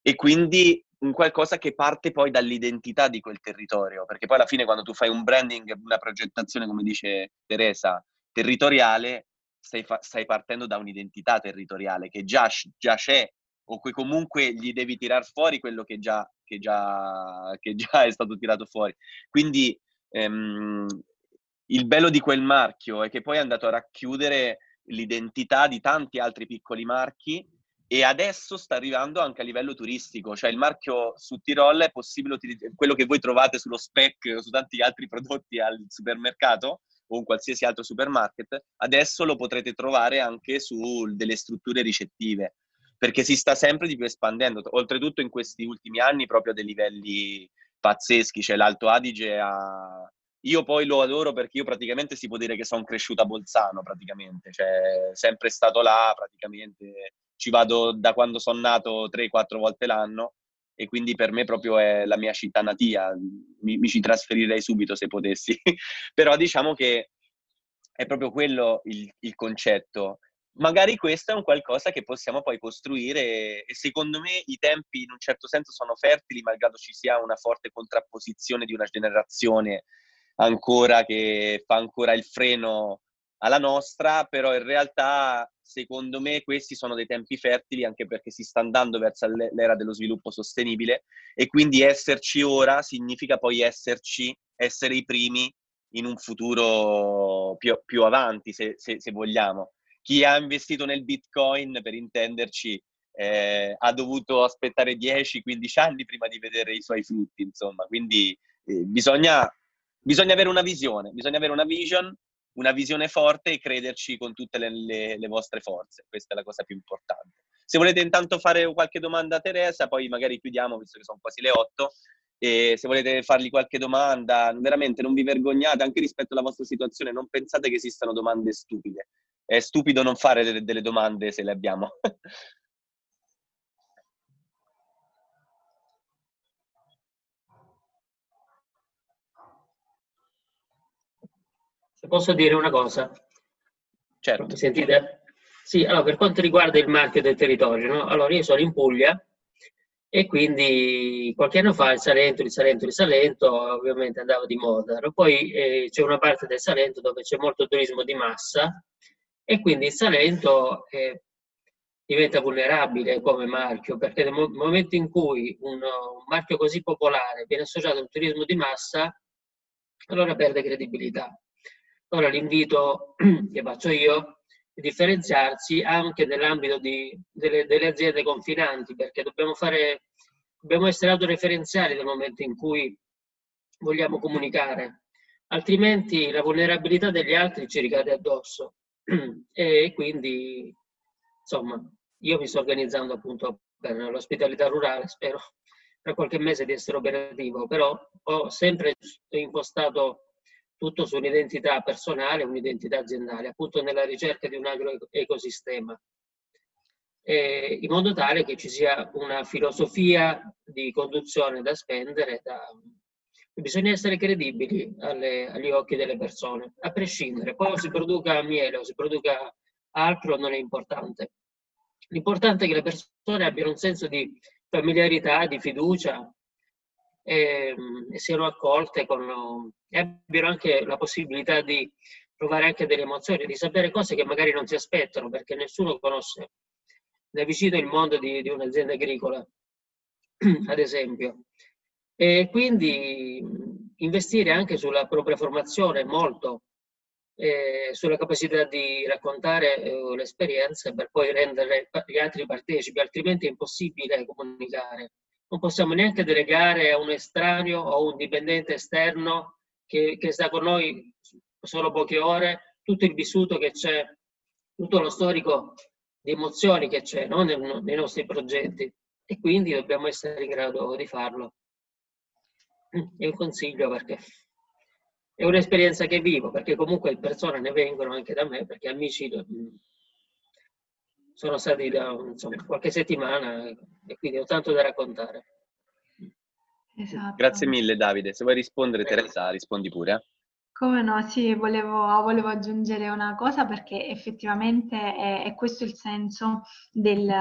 E quindi un qualcosa che parte poi dall'identità di quel territorio, perché poi alla fine quando tu fai un branding, una progettazione, come dice Teresa, territoriale, stai, fa- stai partendo da un'identità territoriale che già, già c'è o che comunque gli devi tirar fuori quello che già, che già, che già è stato tirato fuori. Quindi ehm, il bello di quel marchio è che poi è andato a racchiudere l'identità di tanti altri piccoli marchi e adesso sta arrivando anche a livello turistico, cioè il marchio su Tirol è possibile utilizzare quello che voi trovate sullo spec su tanti altri prodotti al supermercato o in qualsiasi altro supermarket, adesso lo potrete trovare anche su delle strutture ricettive perché si sta sempre di più espandendo, oltretutto in questi ultimi anni proprio a dei livelli pazzeschi, cioè l'Alto Adige ha... Io poi lo adoro perché io praticamente si può dire che sono cresciuto a Bolzano, praticamente, cioè sempre stato là, praticamente ci vado da quando sono nato 3-4 volte l'anno e quindi per me proprio è la mia città natia, mi, mi ci trasferirei subito se potessi, però diciamo che è proprio quello il, il concetto magari questo è un qualcosa che possiamo poi costruire e secondo me i tempi in un certo senso sono fertili, malgrado ci sia una forte contrapposizione di una generazione ancora che fa ancora il freno alla nostra, però in realtà secondo me questi sono dei tempi fertili anche perché si sta andando verso l'era dello sviluppo sostenibile e quindi esserci ora significa poi esserci, essere i primi in un futuro più, più avanti, se, se, se vogliamo chi ha investito nel Bitcoin, per intenderci, eh, ha dovuto aspettare 10-15 anni prima di vedere i suoi frutti, insomma. Quindi eh, bisogna, bisogna, avere una visione, bisogna avere una vision, una visione forte e crederci con tutte le, le, le vostre forze. Questa è la cosa più importante. Se volete intanto fare qualche domanda a Teresa, poi magari chiudiamo, visto che sono quasi le 8, e se volete fargli qualche domanda, veramente non vi vergognate, anche rispetto alla vostra situazione, non pensate che esistano domande stupide è stupido non fare delle, delle domande se le abbiamo. Se posso dire una cosa? Certo. Mi sentite? Sì, allora per quanto riguarda il marchio del territorio, no? allora io sono in Puglia e quindi qualche anno fa il Salento, il Salento, il Salento ovviamente andava di moda. Poi eh, c'è una parte del Salento dove c'è molto turismo di massa e quindi il Salento eh, diventa vulnerabile come marchio perché nel momento in cui un, un marchio così popolare viene associato a un turismo di massa, allora perde credibilità. Allora l'invito che faccio io è differenziarsi anche nell'ambito di, delle, delle, aziende confinanti perché dobbiamo, fare, dobbiamo essere autoreferenziali nel momento in cui vogliamo comunicare, altrimenti la vulnerabilità degli altri ci ricade addosso. e quindi insomma io mi sto organizzando appunto per l'ospitalità rurale, spero tra qualche mese di essere operativo, però ho sempre impostato tutto su un'identità personale, un'identità aziendale, appunto nella ricerca di un agroecosistema, eh, in modo tale che ci sia una filosofia di conduzione da spendere, da... bisogna essere credibili alle, agli occhi delle persone, a prescindere. Poi si produca miele o si produca altro non è importante. L'importante è che le persone abbiano un senso di familiarità, di fiducia e, e siano accolte con, e abbiano anche la possibilità di provare anche delle emozioni, di sapere cose che magari non si aspettano, perché nessuno conosce da vicino il mondo di, di un'azienda agricola, ad esempio. E quindi investire anche sulla propria formazione molto, eh, sulla capacità di raccontare eh, le per poi rendere gli altri partecipi, altrimenti è impossibile comunicare non possiamo neanche delegare a un estraneo o un dipendente esterno che, che sta con noi solo poche ore tutto il vissuto che c'è, tutto lo storico di emozioni che c'è no? nei, nei nostri progetti e quindi dobbiamo essere in grado di farlo. È un consiglio perché è un'esperienza che vivo, perché comunque persone ne vengono anche da me, perché amici sono stati da insomma, qualche settimana e quindi ho tanto da raccontare. Esatto. Grazie mille Davide, se vuoi rispondere Teresa rispondi pure. Eh. Come no, sì, volevo, volevo aggiungere una cosa perché effettivamente è, è questo il senso del,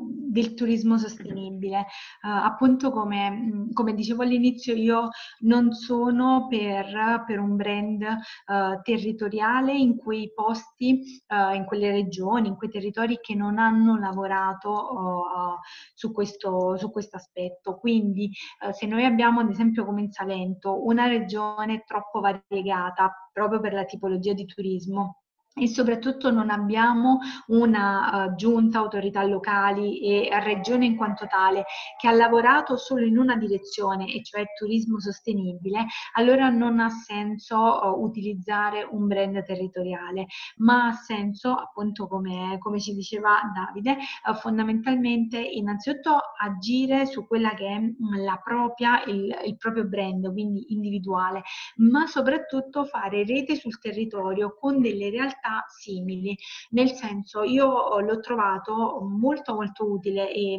del turismo sostenibile. Uh, appunto come, come, dicevo all'inizio, io non sono per, per un brand uh, territoriale in quei posti, uh, in quelle regioni, in quei territori che non hanno lavorato su, questo, su aspetto. Quindi se noi abbiamo ad esempio come in Salento una regione troppo variegata, spiegata proprio per la tipologia di turismo e soprattutto non abbiamo una uh, giunta, autorità locali e regione in quanto tale che ha lavorato solo in una direzione, e cioè turismo sostenibile, allora non ha senso uh, utilizzare un brand territoriale, ma ha senso, appunto come, come ci diceva Davide, uh, fondamentalmente innanzitutto agire su quella che è mm, la propria, il, il proprio brand, quindi individuale, ma soprattutto fare rete sul territorio con delle realtà realtà simili, nel senso io l'ho trovato molto molto utile e,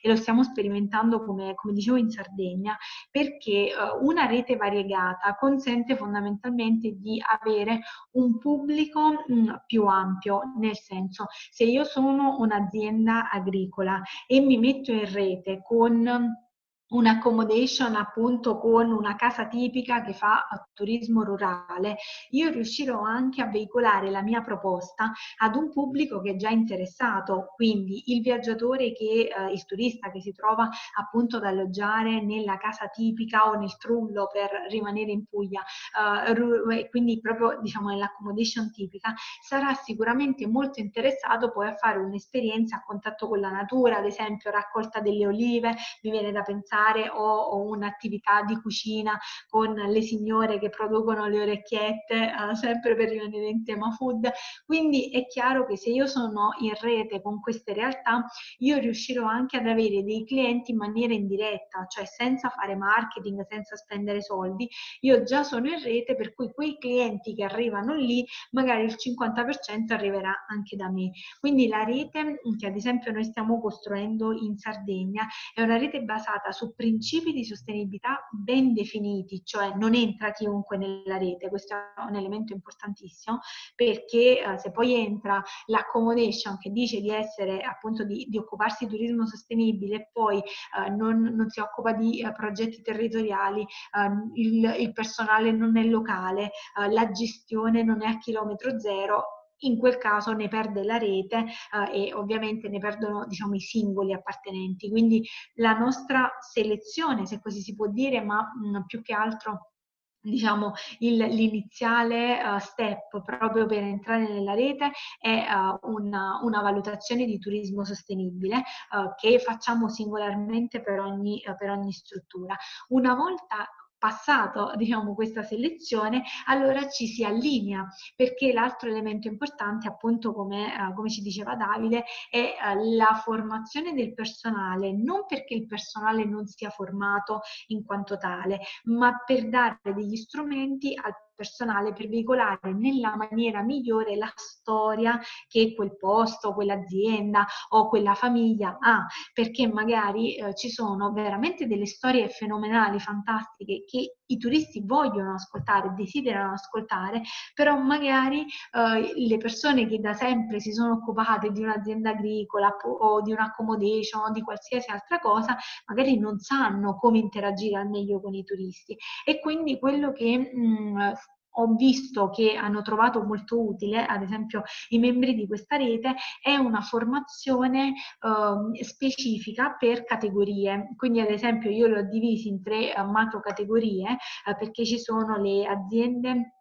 e lo stiamo sperimentando come, come, dicevo in Sardegna perché uh, una rete variegata consente fondamentalmente di avere un pubblico mh, più ampio, nel senso se io sono un'azienda agricola e mi metto in rete con un'accommodation appunto con una casa tipica che fa turismo rurale, io riuscirò anche a veicolare la mia proposta ad un pubblico che è già interessato, quindi il viaggiatore che, eh, il turista che si trova appunto ad alloggiare nella casa tipica o nel trullo per rimanere in Puglia, eh, quindi proprio diciamo nell'accommodation tipica, sarà sicuramente molto interessato poi a fare un'esperienza a contatto con la natura, ad esempio raccolta delle olive, mi viene da pensare fare o, o un'attività di cucina con le signore che producono le orecchiette, eh, sempre per rimanere in tema food. Quindi è chiaro che se io sono in rete con queste realtà, io riuscirò anche ad avere dei clienti in maniera indiretta, cioè senza fare marketing, senza spendere soldi. Io già sono in rete, per cui quei clienti che arrivano lì, magari il 50% arriverà anche da me. Quindi la rete che ad esempio noi stiamo costruendo in Sardegna è una rete basata su principi di sostenibilità ben definiti, cioè non entra chiunque nella rete, questo è un elemento importantissimo perché eh, se poi entra l'accommodation che dice di essere appunto di, di occuparsi di turismo sostenibile e poi eh, non, non, si occupa di eh, progetti territoriali, eh, il, il, personale non è locale, eh, la gestione non è a chilometro zero, in quel caso ne perde la rete eh, e ovviamente ne perdono diciamo, i singoli appartenenti. Quindi la nostra selezione, se così si può dire, ma mh, mm, più che altro diciamo il, l'iniziale uh, step proprio per entrare nella rete è uh, una, una, valutazione di turismo sostenibile uh, che facciamo singolarmente per ogni, per ogni struttura. Una volta passato diciamo, questa selezione, allora ci si allinea, perché l'altro elemento importante, appunto come, eh, come ci diceva Davide, è eh, la formazione del personale, non perché il personale non sia formato in quanto tale, ma per dare degli strumenti al personale per veicolare nella maniera migliore la storia che quel posto, quell'azienda o quella famiglia ha, perché magari eh, ci sono veramente delle storie fenomenali, fantastiche che i turisti vogliono ascoltare, desiderano ascoltare, però magari eh, le persone che da sempre si sono occupate di un'azienda agricola o di un'accommodation o di qualsiasi altra cosa, magari non sanno come interagire al meglio con i turisti. E quindi quello che mh, mm, ho visto che hanno trovato molto utile, ad esempio i membri di questa rete, è una formazione eh, specifica per categorie. Quindi ad esempio io l'ho divisi in tre uh, macro categorie eh, perché ci sono le aziende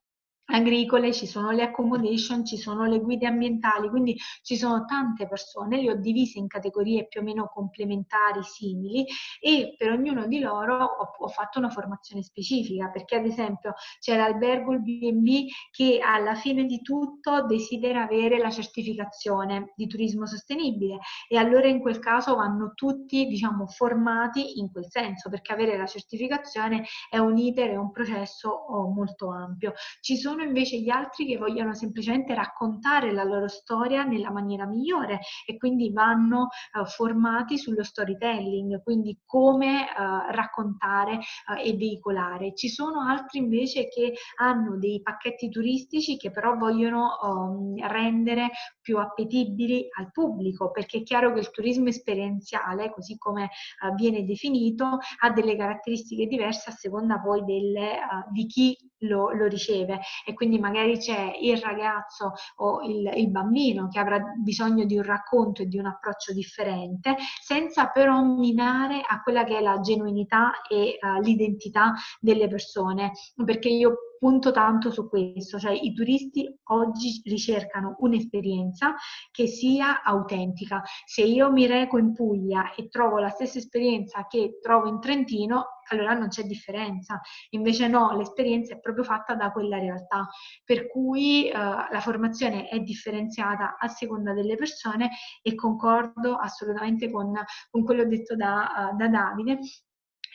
agricole, ci sono le accommodation, ci sono le guide ambientali, quindi ci sono tante persone, le ho divise in categorie più o meno complementari, simili e per ognuno di loro ho, ho fatto una formazione specifica, perché ad esempio c'è l'albergo, il B&B che alla fine di tutto desidera avere la certificazione di turismo sostenibile e allora in quel caso vanno tutti diciamo formati in quel senso, perché avere la certificazione è un iter, è un processo oh, molto ampio. Ci sono sono invece gli altri che vogliono semplicemente raccontare la loro storia nella maniera migliore e quindi vanno uh, formati sullo storytelling, quindi come uh, raccontare uh, e veicolare. Ci sono altri invece che hanno dei pacchetti turistici che però vogliono um, rendere più appetibili al pubblico, perché è chiaro che il turismo esperienziale, così come viene definito, ha delle caratteristiche diverse a seconda poi delle, di chi lo, lo, riceve. E quindi magari c'è il ragazzo o il, il, bambino che avrà bisogno di un racconto e di un approccio differente senza però minare a quella che è la genuinità e uh, l'identità delle persone. Perché io punto tanto su questo, cioè i turisti oggi ricercano un'esperienza che sia autentica. Se io mi reco in Puglia e trovo la stessa esperienza che trovo in Trentino, allora non c'è differenza. Invece no, l'esperienza è proprio fatta da quella realtà. Per cui eh, la formazione è differenziata a seconda delle persone e concordo assolutamente con, con quello detto da, uh, da Davide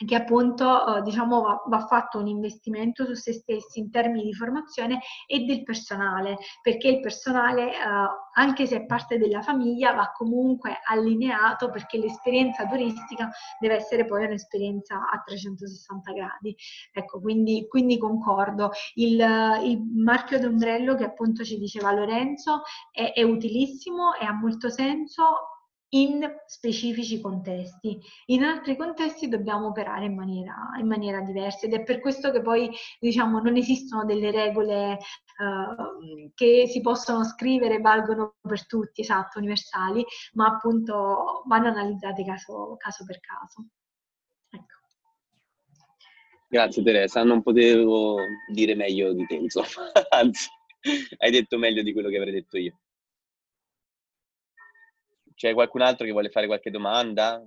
che appunto eh, diciamo va, va, fatto un investimento su se stessi in termini di formazione e del personale, perché il personale, eh, anche se è parte della famiglia, va comunque allineato perché l'esperienza turistica deve essere poi un'esperienza a 360 gradi. Ecco, quindi, quindi concordo. Il, il, marchio d'ombrello che appunto ci diceva Lorenzo è, è utilissimo e ha molto senso in specifici contesti. In altri contesti dobbiamo operare in maniera, in maniera diversa ed è per questo che poi diciamo non esistono delle regole uh, che si possono scrivere valgono per tutti, esatto, universali, ma appunto vanno analizzate caso, caso per caso. Ecco. Grazie Teresa, non potevo dire meglio di te, insomma, anzi, hai detto meglio di quello che avrei detto io. C'è qualcun altro che vuole fare qualche domanda?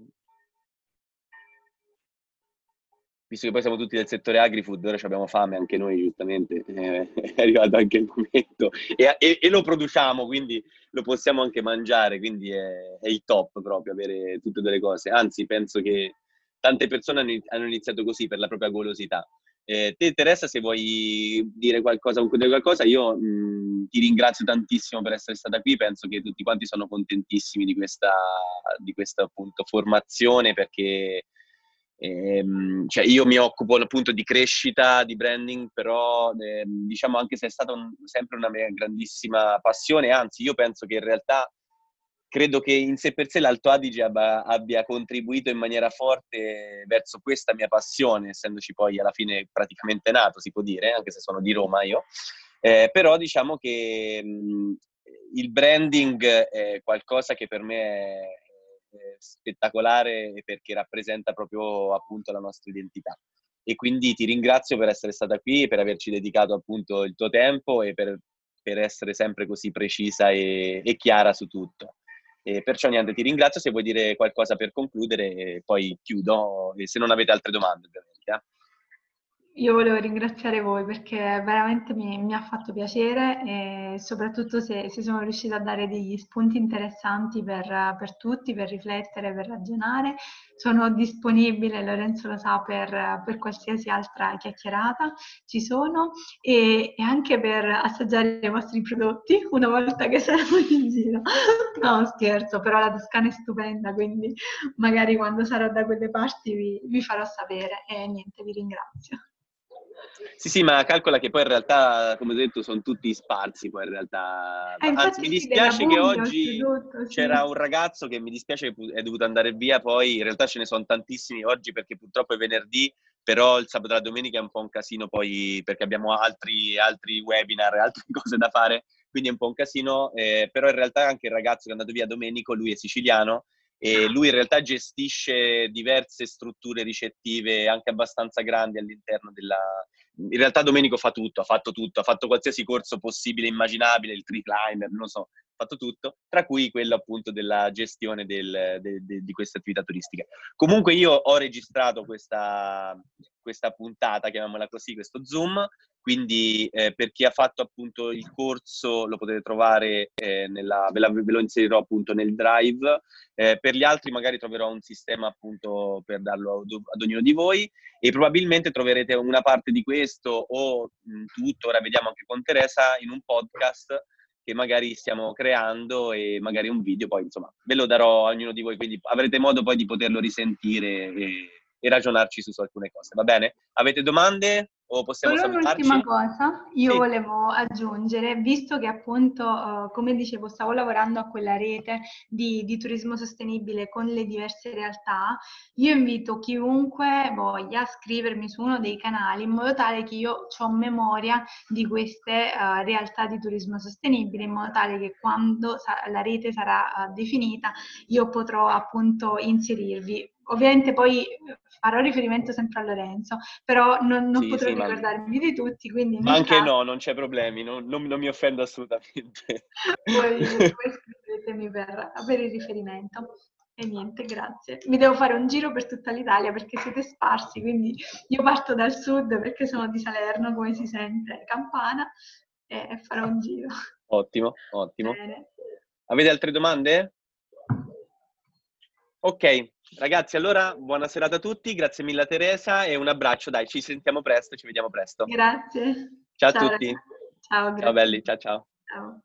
Visto che poi siamo tutti del settore agri-food, ora abbiamo fame anche noi, giustamente, eh, è arrivato anche il momento. E, e, e, lo produciamo, quindi lo possiamo anche mangiare, quindi è, è il top proprio avere tutte delle cose. Anzi, penso che tante persone hanno iniziato così per la propria golosità. Eh, te Teresa, se vuoi dire qualcosa, concludere qualcosa, io mh, ti ringrazio tantissimo per essere stata qui, penso che tutti quanti sono contentissimi di questa, di questa appunto, formazione perché ehm, cioè io mi occupo appunto di crescita, di branding, però ehm, diciamo anche se è stata un, sempre una mia grandissima passione, anzi io penso che in realtà credo che in sé per sé l'Alto Adige abbia, contribuito in maniera forte verso questa mia passione, essendoci poi alla fine praticamente nato, si può dire, anche se sono di Roma io. Eh, però diciamo che mh, il branding è qualcosa che per me è, è spettacolare perché rappresenta proprio appunto la nostra identità. E quindi ti ringrazio per essere stata qui, per averci dedicato appunto il tuo tempo e per, per essere sempre così precisa e, e chiara su tutto. E perciò niente, ti ringrazio se vuoi dire qualcosa per concludere poi chiudo, se non avete altre domande ovviamente. Eh. Io volevo ringraziare voi perché veramente mi, mi ha fatto piacere e soprattutto se, se, sono riuscita a dare degli spunti interessanti per, per, tutti, per riflettere, per ragionare. Sono disponibile, Lorenzo lo sa, per, per qualsiasi altra chiacchierata, ci sono, e, e, anche per assaggiare i vostri prodotti una volta che saremo in giro. No, scherzo, però la Toscana è stupenda, quindi magari quando sarò da quelle parti vi, vi farò sapere e niente, vi ringrazio. Sì, sì, ma calcola che poi in realtà, come ho detto, sono tutti sparsi poi in realtà. Eh, Anzi, mi dispiace che oggi tutto, sì. c'era un ragazzo che mi dispiace che è dovuto andare via, poi in realtà ce ne sono tantissimi oggi perché purtroppo è venerdì, però il sabato e la domenica è un po' un casino poi perché abbiamo altri, altri webinar, altre cose da fare, quindi è un po' un casino, eh, però in realtà anche il ragazzo che è andato via Domenico, lui è siciliano, e lui in realtà gestisce diverse strutture ricettive anche abbastanza grandi all'interno della... In realtà Domenico fa tutto, ha fatto tutto, ha fatto qualsiasi corso possibile, immaginabile, il tree climber, non so, ha fatto tutto, tra cui quello appunto della gestione del, de, de, di queste attività turistiche. Comunque io ho registrato questa, questa puntata, chiamiamola così, questo Zoom, quindi eh, per chi ha fatto appunto il corso lo potete trovare, eh, nella, ve, la, ve, lo inserirò appunto nel drive, eh, per gli altri magari troverò un sistema appunto per darlo ad, ad, ognuno di voi e probabilmente troverete una parte di questo o mh, tutto, ora vediamo anche con Teresa, in un podcast che magari stiamo creando e magari un video, poi insomma ve lo darò a ognuno di voi, quindi avrete modo poi di poterlo risentire e, e ragionarci su, su alcune cose, va bene? Avete domande? O possiamo Solo salutarci? un'ultima cosa, io sì. volevo aggiungere, visto che appunto, uh, come dicevo, stavo lavorando a quella rete di, di, turismo sostenibile con le diverse realtà, io invito chiunque voglia a scrivermi su uno dei canali in modo tale che io ho memoria di queste uh, realtà di turismo sostenibile, in modo tale che quando sa- la rete sarà uh, definita io potrò appunto inserirvi. Ovviamente poi farò riferimento sempre a Lorenzo, però non, non sì, potrò sì, ricordarmi ma... di tutti, quindi... Ma anche caso... no, non c'è problemi, non, non, non mi offendo assolutamente. Poi, poi scrivetemi per, per il riferimento. E niente, grazie. Mi devo fare un giro per tutta l'Italia perché siete sparsi, quindi io parto dal sud perché sono di Salerno, come si sente, campana, e farò un giro. Ottimo, ottimo. Bene. Avete altre domande? Ok, ragazzi, allora buona serata a tutti, grazie mille a Teresa e un abbraccio, dai, ci sentiamo presto, ci vediamo presto. Grazie. Ciao, ciao a tutti. Ciao, ciao belli, ciao ciao. Ciao.